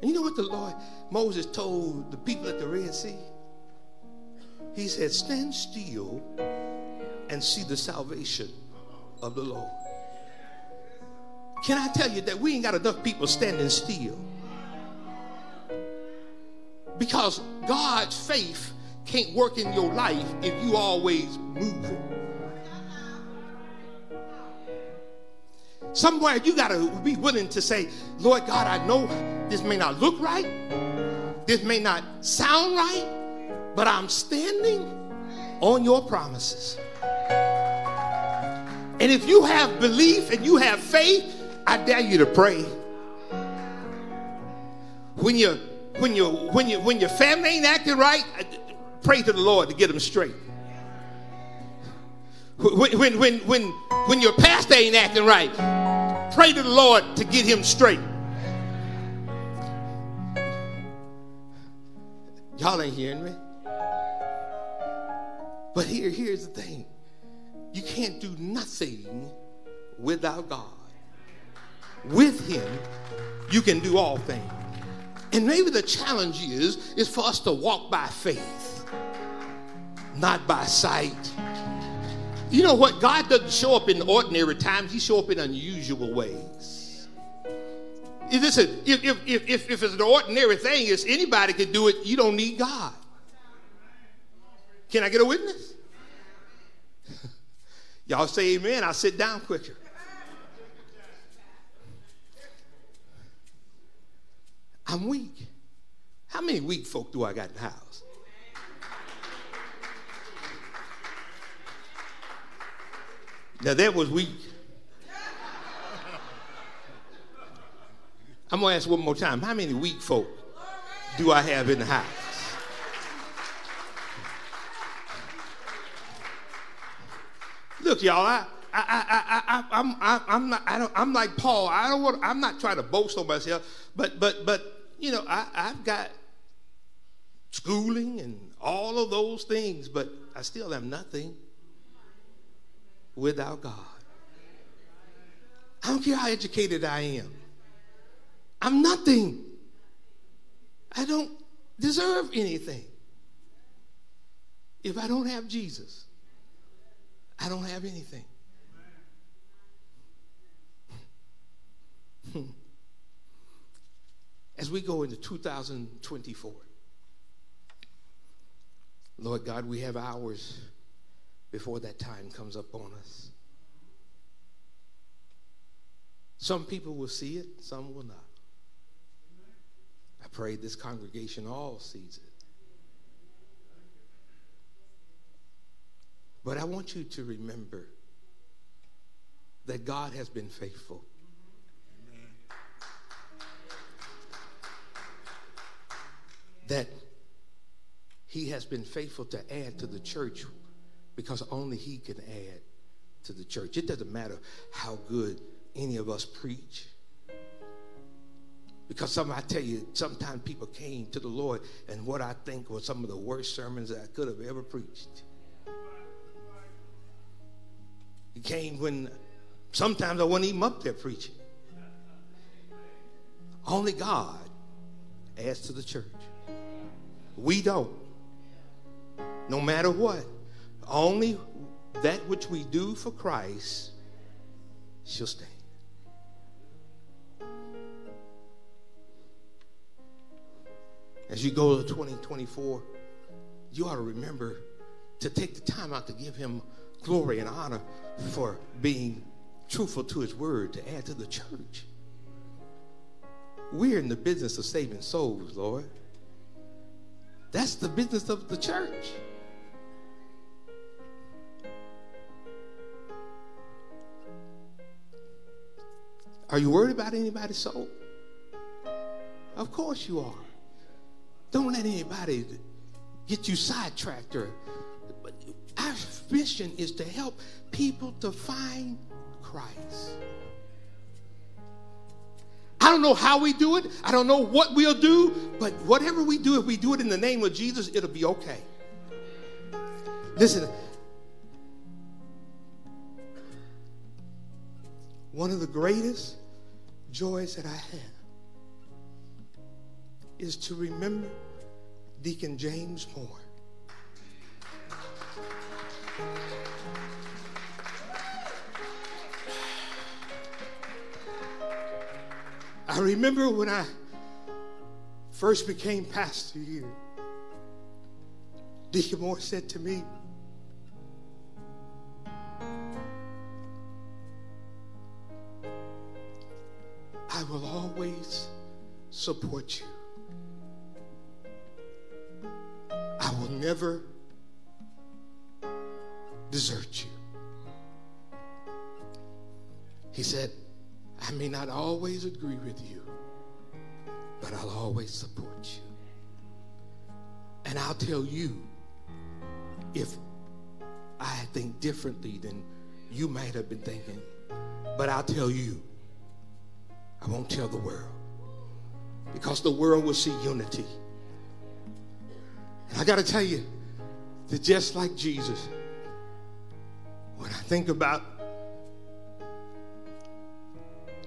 And you know what the Lord, Moses told the people at the Red Sea? He said, Stand still and see the salvation of the Lord. Can I tell you that we ain't got enough people standing still? Because God's faith can't work in your life if you always moving. Somewhere you got to be willing to say, Lord God, I know this may not look right, this may not sound right, but I'm standing on your promises. And if you have belief and you have faith, I dare you to pray. When you when you when you when your family ain't acting right, pray to the Lord to get them straight. When when when when when your pastor ain't acting right, pray to the Lord to get him straight. Y'all ain't hearing me. But here, here's the thing. You can't do nothing without God. With Him, you can do all things. And maybe the challenge is, is for us to walk by faith, not by sight. You know what? God doesn't show up in ordinary times, He show up in unusual ways. If, if, if, if it's an ordinary thing, if anybody could do it, you don't need God. Can I get a witness? Y'all say amen. I'll sit down quicker. I'm weak. How many weak folk do I got in the house? Now that was weak. I'm to ask one more time. How many weak folk do I have in the house? Look, y'all, I, I, I, I, I, I'm, I'm not, I don't, I'm like Paul. I don't want, I'm not trying to boast on myself, but, but, but, you know, I, I've got schooling and all of those things, but I still am nothing without God. I don't care how educated I am. I'm nothing. I don't deserve anything. If I don't have Jesus, I don't have anything. Hmm. As we go into 2024, Lord God, we have hours before that time comes upon us. Some people will see it, some will not. I pray this congregation all sees it. But I want you to remember that God has been faithful. That He has been faithful to add to the church because only He can add to the church. It doesn't matter how good any of us preach. Because some, I tell you, sometimes people came to the Lord, and what I think were some of the worst sermons that I could have ever preached. He came when sometimes I wasn't even up there preaching. Only God adds to the church. We don't. No matter what. Only that which we do for Christ shall stand. As you go to 2024, you ought to remember to take the time out to give him glory and honor for being truthful to his word to add to the church. We're in the business of saving souls, Lord. That's the business of the church. Are you worried about anybody's soul? Of course you are. Don't let anybody get you sidetracked or our mission is to help people to find Christ. I don't know how we do it. I don't know what we'll do, but whatever we do, if we do it in the name of Jesus, it'll be okay. Listen, one of the greatest joys that I have is to remember Deacon James Moore. I remember when I first became pastor here, Deacon Moore said to me, always support you. I will never desert you. He said, I may not always agree with you, but I'll always support you. And I'll tell you if I think differently than you might have been thinking, but I'll tell you, I won't tell the world because the world will see unity. And I got to tell you that just like Jesus, when I think about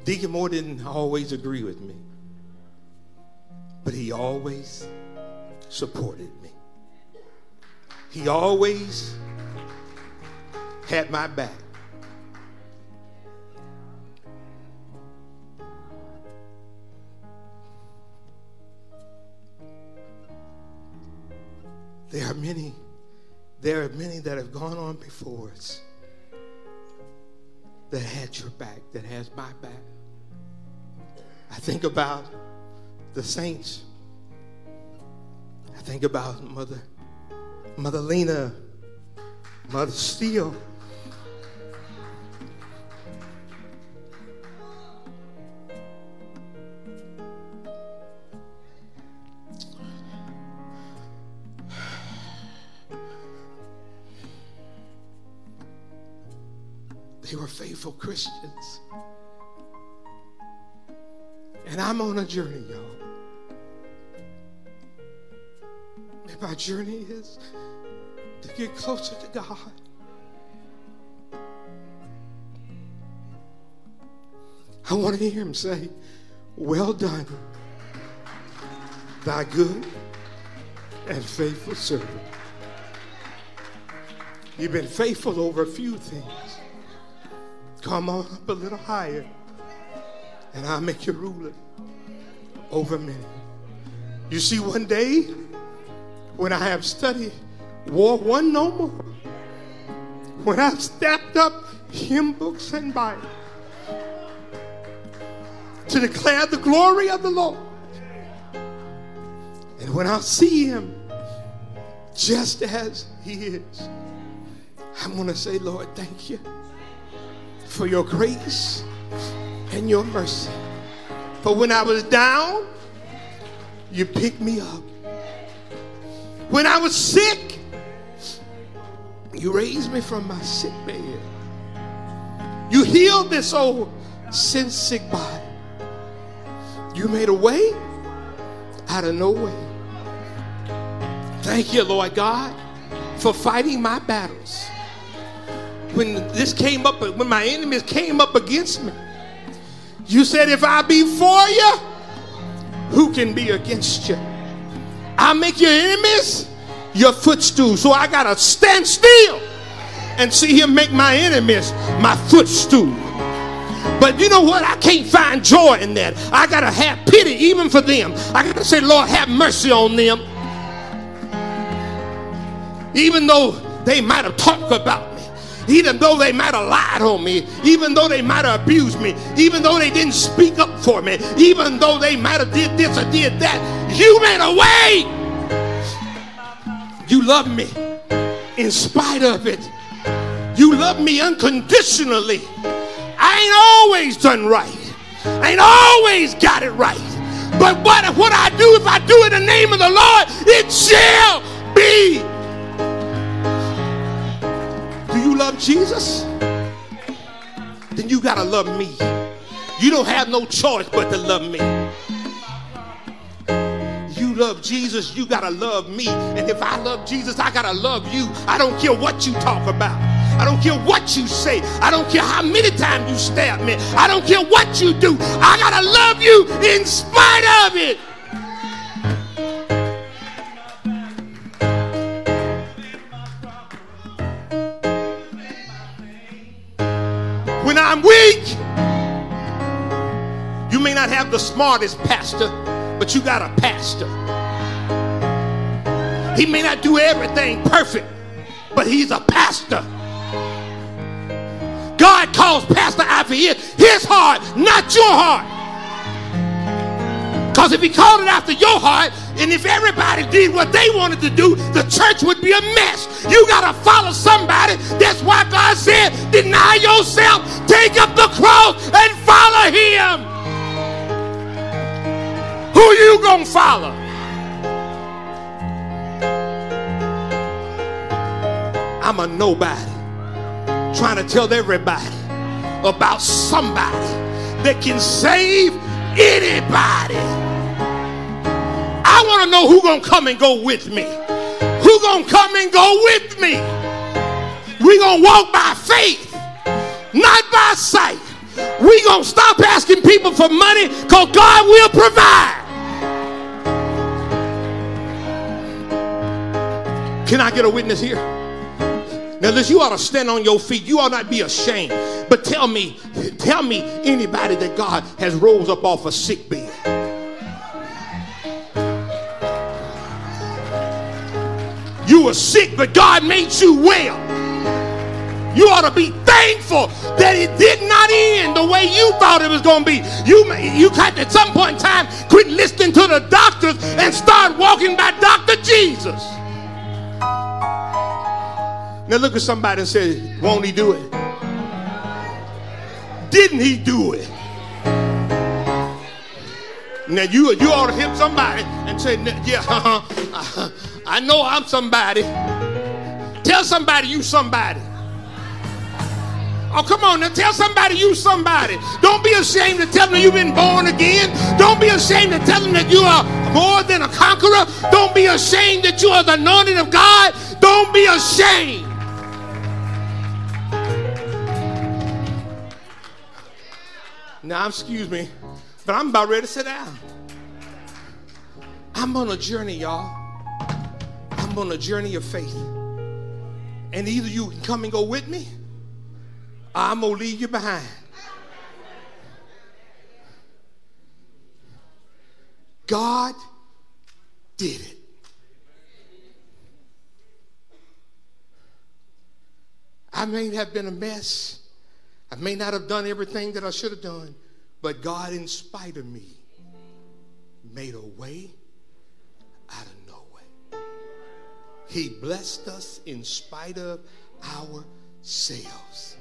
Deacon Moore didn't always agree with me, but he always supported me. He always had my back. There are many, there are many that have gone on before us that had your back, that has my back. I think about the saints. I think about Mother, Mother Lena, Mother Steele. Faithful Christians. And I'm on a journey, y'all. And my journey is to get closer to God. I want to hear him say, Well done, thy good and faithful servant. You've been faithful over a few things. Come on up a little higher, and I'll make you ruler over many. You see, one day when I have studied War One No More, when I've stacked up hymn books and Bible to declare the glory of the Lord, and when I see Him just as He is, I'm going to say, Lord, thank you for your grace and your mercy. For when I was down, you picked me up. When I was sick, you raised me from my sick bed. You healed this old sin sick body. You made a way out of no way. Thank you, Lord God, for fighting my battles. When this came up, when my enemies came up against me, you said, if I be for you, who can be against you? I make your enemies your footstool. So I got to stand still and see him make my enemies my footstool. But you know what? I can't find joy in that. I got to have pity even for them. I got to say, Lord, have mercy on them. Even though they might have talked about even though they might have lied on me, even though they might have abused me, even though they didn't speak up for me, even though they might have did this or did that, you made a way. You love me in spite of it. You love me unconditionally. I ain't always done right. I ain't always got it right. But what, what I do, if I do it in the name of the Lord, it shall be. You love Jesus? Then you got to love me. You don't have no choice but to love me. You love Jesus, you got to love me. And if I love Jesus, I got to love you. I don't care what you talk about. I don't care what you say. I don't care how many times you stab me. I don't care what you do. I got to love you in spite of it. Not have the smartest pastor, but you got a pastor. He may not do everything perfect, but he's a pastor. God calls Pastor after his heart, not your heart. Because if he called it after your heart, and if everybody did what they wanted to do, the church would be a mess. You got to follow somebody. That's why God said, deny yourself, take up the cross, and follow him. Who you to follow? I'm a nobody trying to tell everybody about somebody that can save anybody. I want to know who gonna come and go with me. Who gonna come and go with me? We gonna walk by faith, not by sight. We gonna stop asking people for money because God will provide. Can I get a witness here? Now, listen, you ought to stand on your feet. You ought not be ashamed. But tell me, tell me anybody that God has rose up off a sick bed. You were sick, but God made you well. You ought to be thankful that it did not end the way you thought it was going to be. You you had at some point in time quit listening to the doctors and start walking by Dr. Jesus. Now look at somebody and say, won't he do it? Didn't he do it? Now you you ought to hit somebody and say, yeah, uh-huh, I know I'm somebody. Tell somebody you somebody. Oh, come on now. Tell somebody you somebody. Don't be ashamed to tell them you've been born again. Don't be ashamed to tell them that you are more than a conqueror. Don't be ashamed that you are the anointing of God. Don't be ashamed. Now, excuse me, but I'm about ready to sit down. I'm on a journey, y'all. I'm on a journey of faith. And either you can come and go with me, or I'm going to leave you behind. God did it. I may have been a mess. I may not have done everything that I should have done, but God, in spite of me, made a way out of no way. He blessed us in spite of ourselves.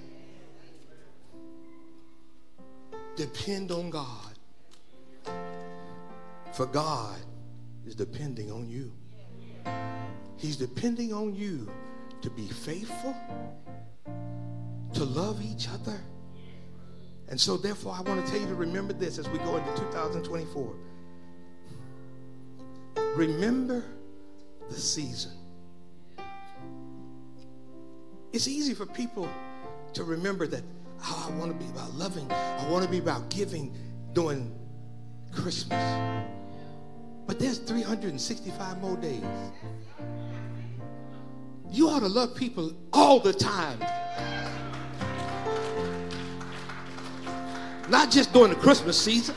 Depend on God, for God is depending on you. He's depending on you to be faithful to love each other. And so, therefore, I want to tell you to remember this as we go into 2024. Remember the season. It's easy for people to remember that, oh, I want to be about loving, I want to be about giving during Christmas. But there's 365 more days. You ought to love people all the time. Not just during the Christmas season.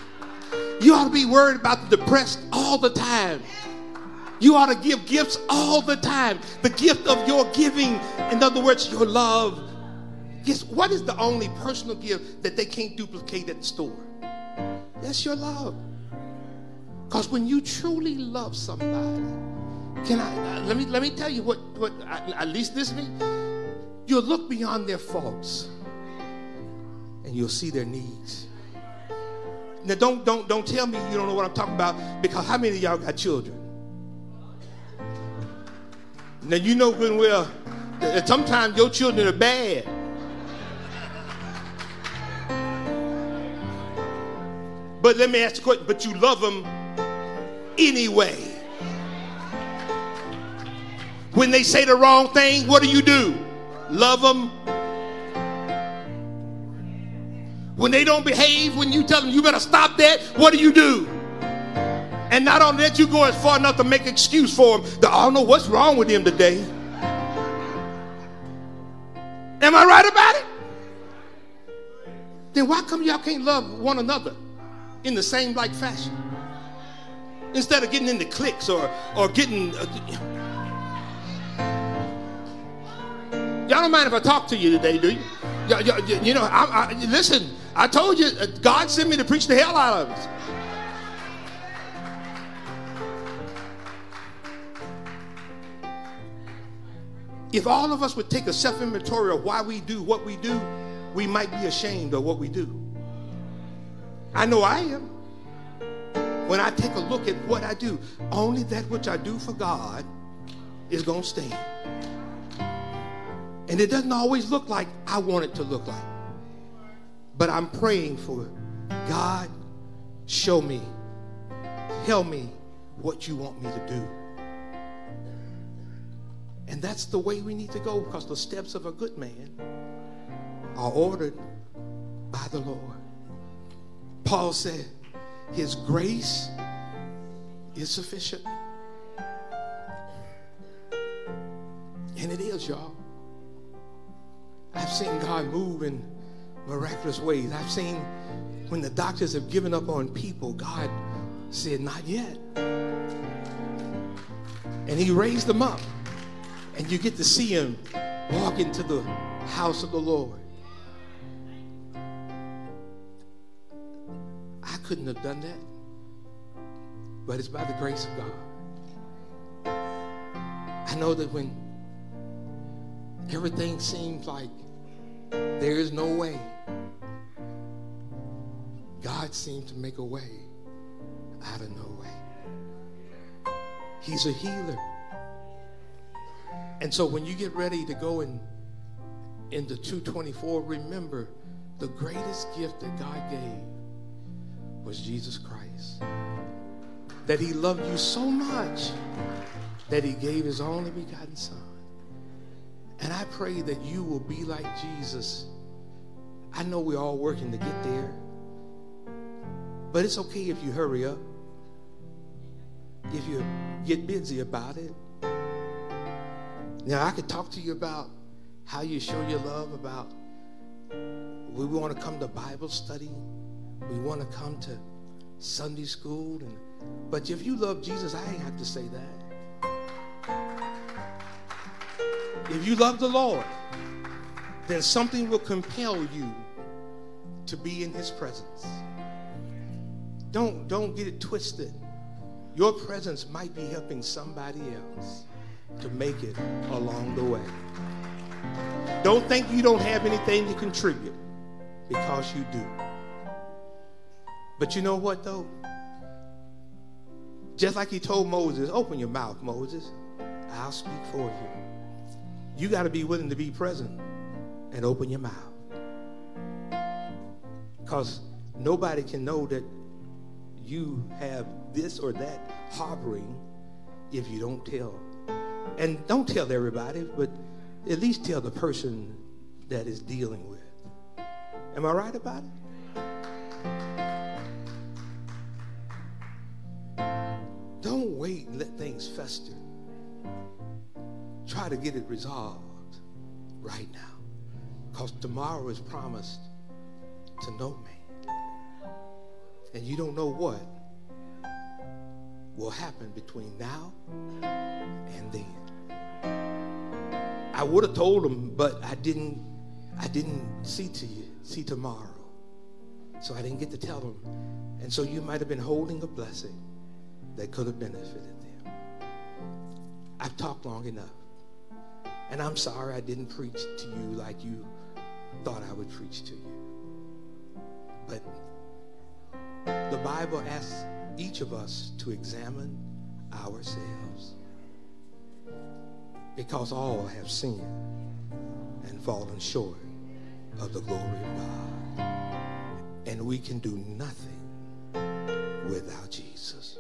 You ought to be worried about the depressed all the time. You ought to give gifts all the time. The gift of your giving, in other words, your love. Guess what is the only personal gift that they can't duplicate at the store? That's your love. Because when you truly love somebody, can I let me let me tell you what what at least this me, you'll look beyond their faults and you'll see their needs. Now don't don't don't tell me you don't know what I'm talking about because how many of y'all got children? Now you know good and well that sometimes your children are bad. But let me ask you a question, but you love them anyway. When they say the wrong thing, what do you do? Love them When they don't behave, when you tell them you better stop that, what do you do? And not only that, you go as far enough to make excuse for them. That, I don't know what's wrong with him today. Am I right about it? Then why come y'all can't love one another in the same like fashion? Instead of getting into cliques or or getting. Uh, y'all don't mind if I talk to you today, do you? you, you know, I, I, listen. I told you, uh, God sent me to preach the hell out of us. If all of us would take a self inventory of why we do what we do, we might be ashamed of what we do. I know I am. When I take a look at what I do, only that which I do for God is going to stand. And it doesn't always look like I want it to look like. But I'm praying for God, show me, tell me what you want me to do. And that's the way we need to go because the steps of a good man are ordered by the Lord. Paul said, His grace is sufficient. And it is, y'all. I've seen God move in miraculous ways. I've seen when the doctors have given up on people, God said, Not yet. And He raised them up. And you get to see Him walk into the house of the Lord. I couldn't have done that, but it's by the grace of God. I know that when everything seems like there is no way. God seemed to make a way out of no way. He's a healer. And so when you get ready to go in the 224, remember the greatest gift that God gave was Jesus Christ. That he loved you so much that he gave his only begotten son. And I pray that you will be like Jesus. I know we're all working to get there, but it's okay if you hurry up, if you get busy about it. Now, I could talk to you about how you show your love, about we want to come to Bible study, we want to come to Sunday school, and but if you love Jesus, I ain't have to say that. If you love the Lord, then something will compel you to be in his presence. Don't, don't get it twisted. Your presence might be helping somebody else to make it along the way. Don't think you don't have anything to contribute because you do. But you know what, though? Just like he told Moses, open your mouth, Moses. I'll speak for you. You got to be willing to be present and open your mouth. Because nobody can know that you have this or that harboring if you don't tell. And don't tell everybody, but at least tell the person that is dealing with. Am I right about it? Don't wait and let things fester. Try to get it resolved right now. Because tomorrow is promised to no man. And you don't know what will happen between now and then. I would have told them, but I didn't I didn't see to you, see tomorrow. So I didn't get to tell them. And so you might have been holding a blessing that could have benefited them. I've talked long enough. And I'm sorry I didn't preach to you like you thought I would preach to you. But the Bible asks each of us to examine ourselves because all have sinned and fallen short of the glory of God. And we can do nothing without Jesus.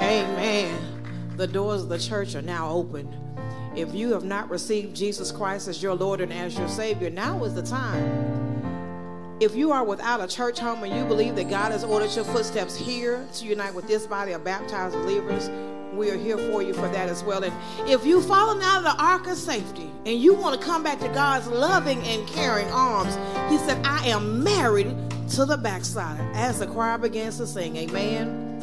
Amen. The doors of the church are now open. If you have not received Jesus Christ as your Lord and as your Savior, now is the time. If you are without a church home and you believe that God has ordered your footsteps here to unite with this body of baptized believers, we are here for you for that as well. And if you've fallen out of the ark of safety and you want to come back to God's loving and caring arms, He said, I am married to the backslider. As the choir begins to sing, Amen.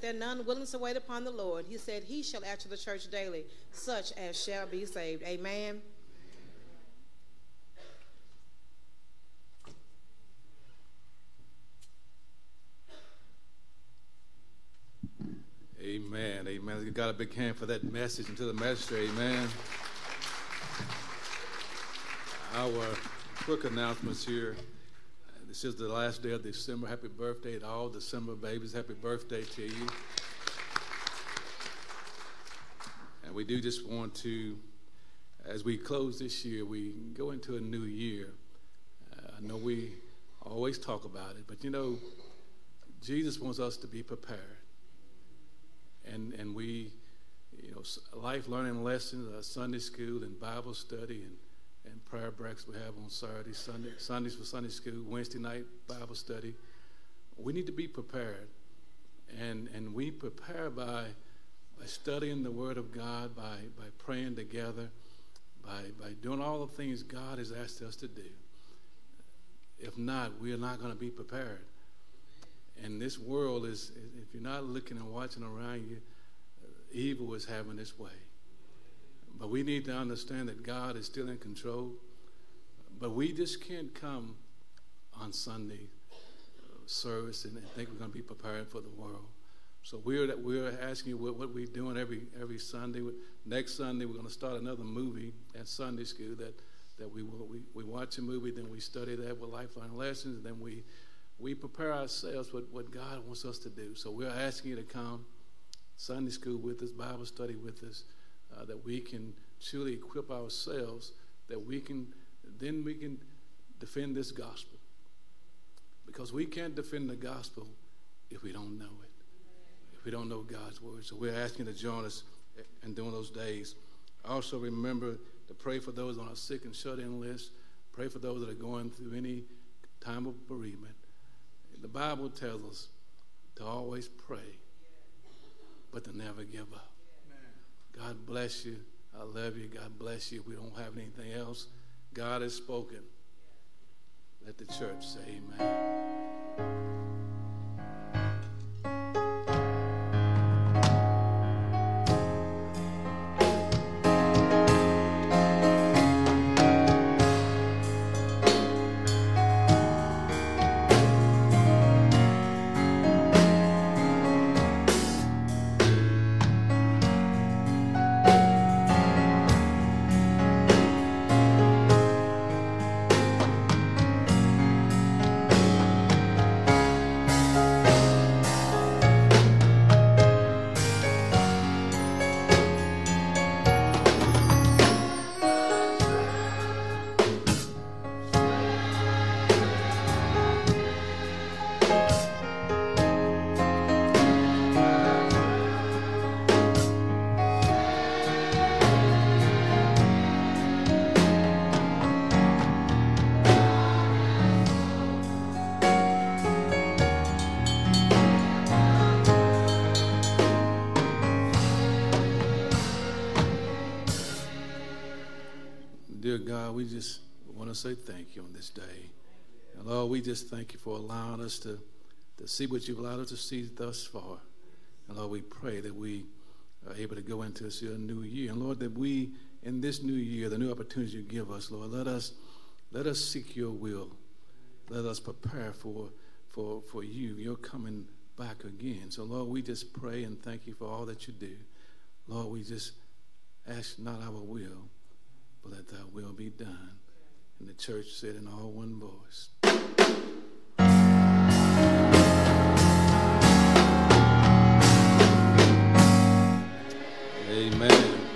That there none willing to wait upon the Lord. He said, He shall add to the church daily, such as shall be saved. Amen. Amen. Amen. Let's give a big hand for that message and to the magistrate. Amen. Our quick announcements here. This is the last day of December. Happy birthday to all December babies. Happy birthday to you. And we do just want to, as we close this year, we go into a new year. Uh, I know we always talk about it, but you know, Jesus wants us to be prepared and and we, you know, life learning lessons, uh, Sunday school and Bible study and and prayer breaks we have on Saturday, Sunday, Sundays for Sunday school, Wednesday night Bible study. We need to be prepared, and and we prepare by by studying the Word of God, by by praying together, by by doing all the things God has asked us to do. If not, we are not going to be prepared. And this world is, if you're not looking and watching around you, evil is having its way. But we need to understand that God is still in control. But we just can't come on Sunday uh, service and, think we're going to be prepared for the world. So we're we're asking you what, what we're doing every every Sunday. Next Sunday we're going to start another movie at Sunday school that that we will we, we watch a movie, then we study that with lifeline lessons, and then we we prepare ourselves with what God wants us to do. So we're asking you to come Sunday school with us, Bible study with us, uh, that we can truly equip ourselves, that we can, then we can defend this gospel. Because we can't defend the gospel if we don't know it, if we don't know God's word. So we're asking to join us in doing those days. Also, remember to pray for those on our sick and shut in list. Pray for those that are going through any time of bereavement. The Bible tells us to always pray, but to never give up. God bless you. I love you. God bless you. We don't have anything else, God has spoken. Let the church say amen. God, we just want to say thank you on this day. And Lord, we just thank you for allowing us to, to see what you've allowed us to see thus far. And Lord, we pray that we are able to go into this new year. And Lord, that we, in this new year, the new opportunities you give us, Lord, let us let us seek your will. Let us prepare for for for you. You're coming back again. So Lord, we just pray and thank you for all that you do. Lord, we just ask not our will, let thy will be done. And the church said in all one voice. Amen.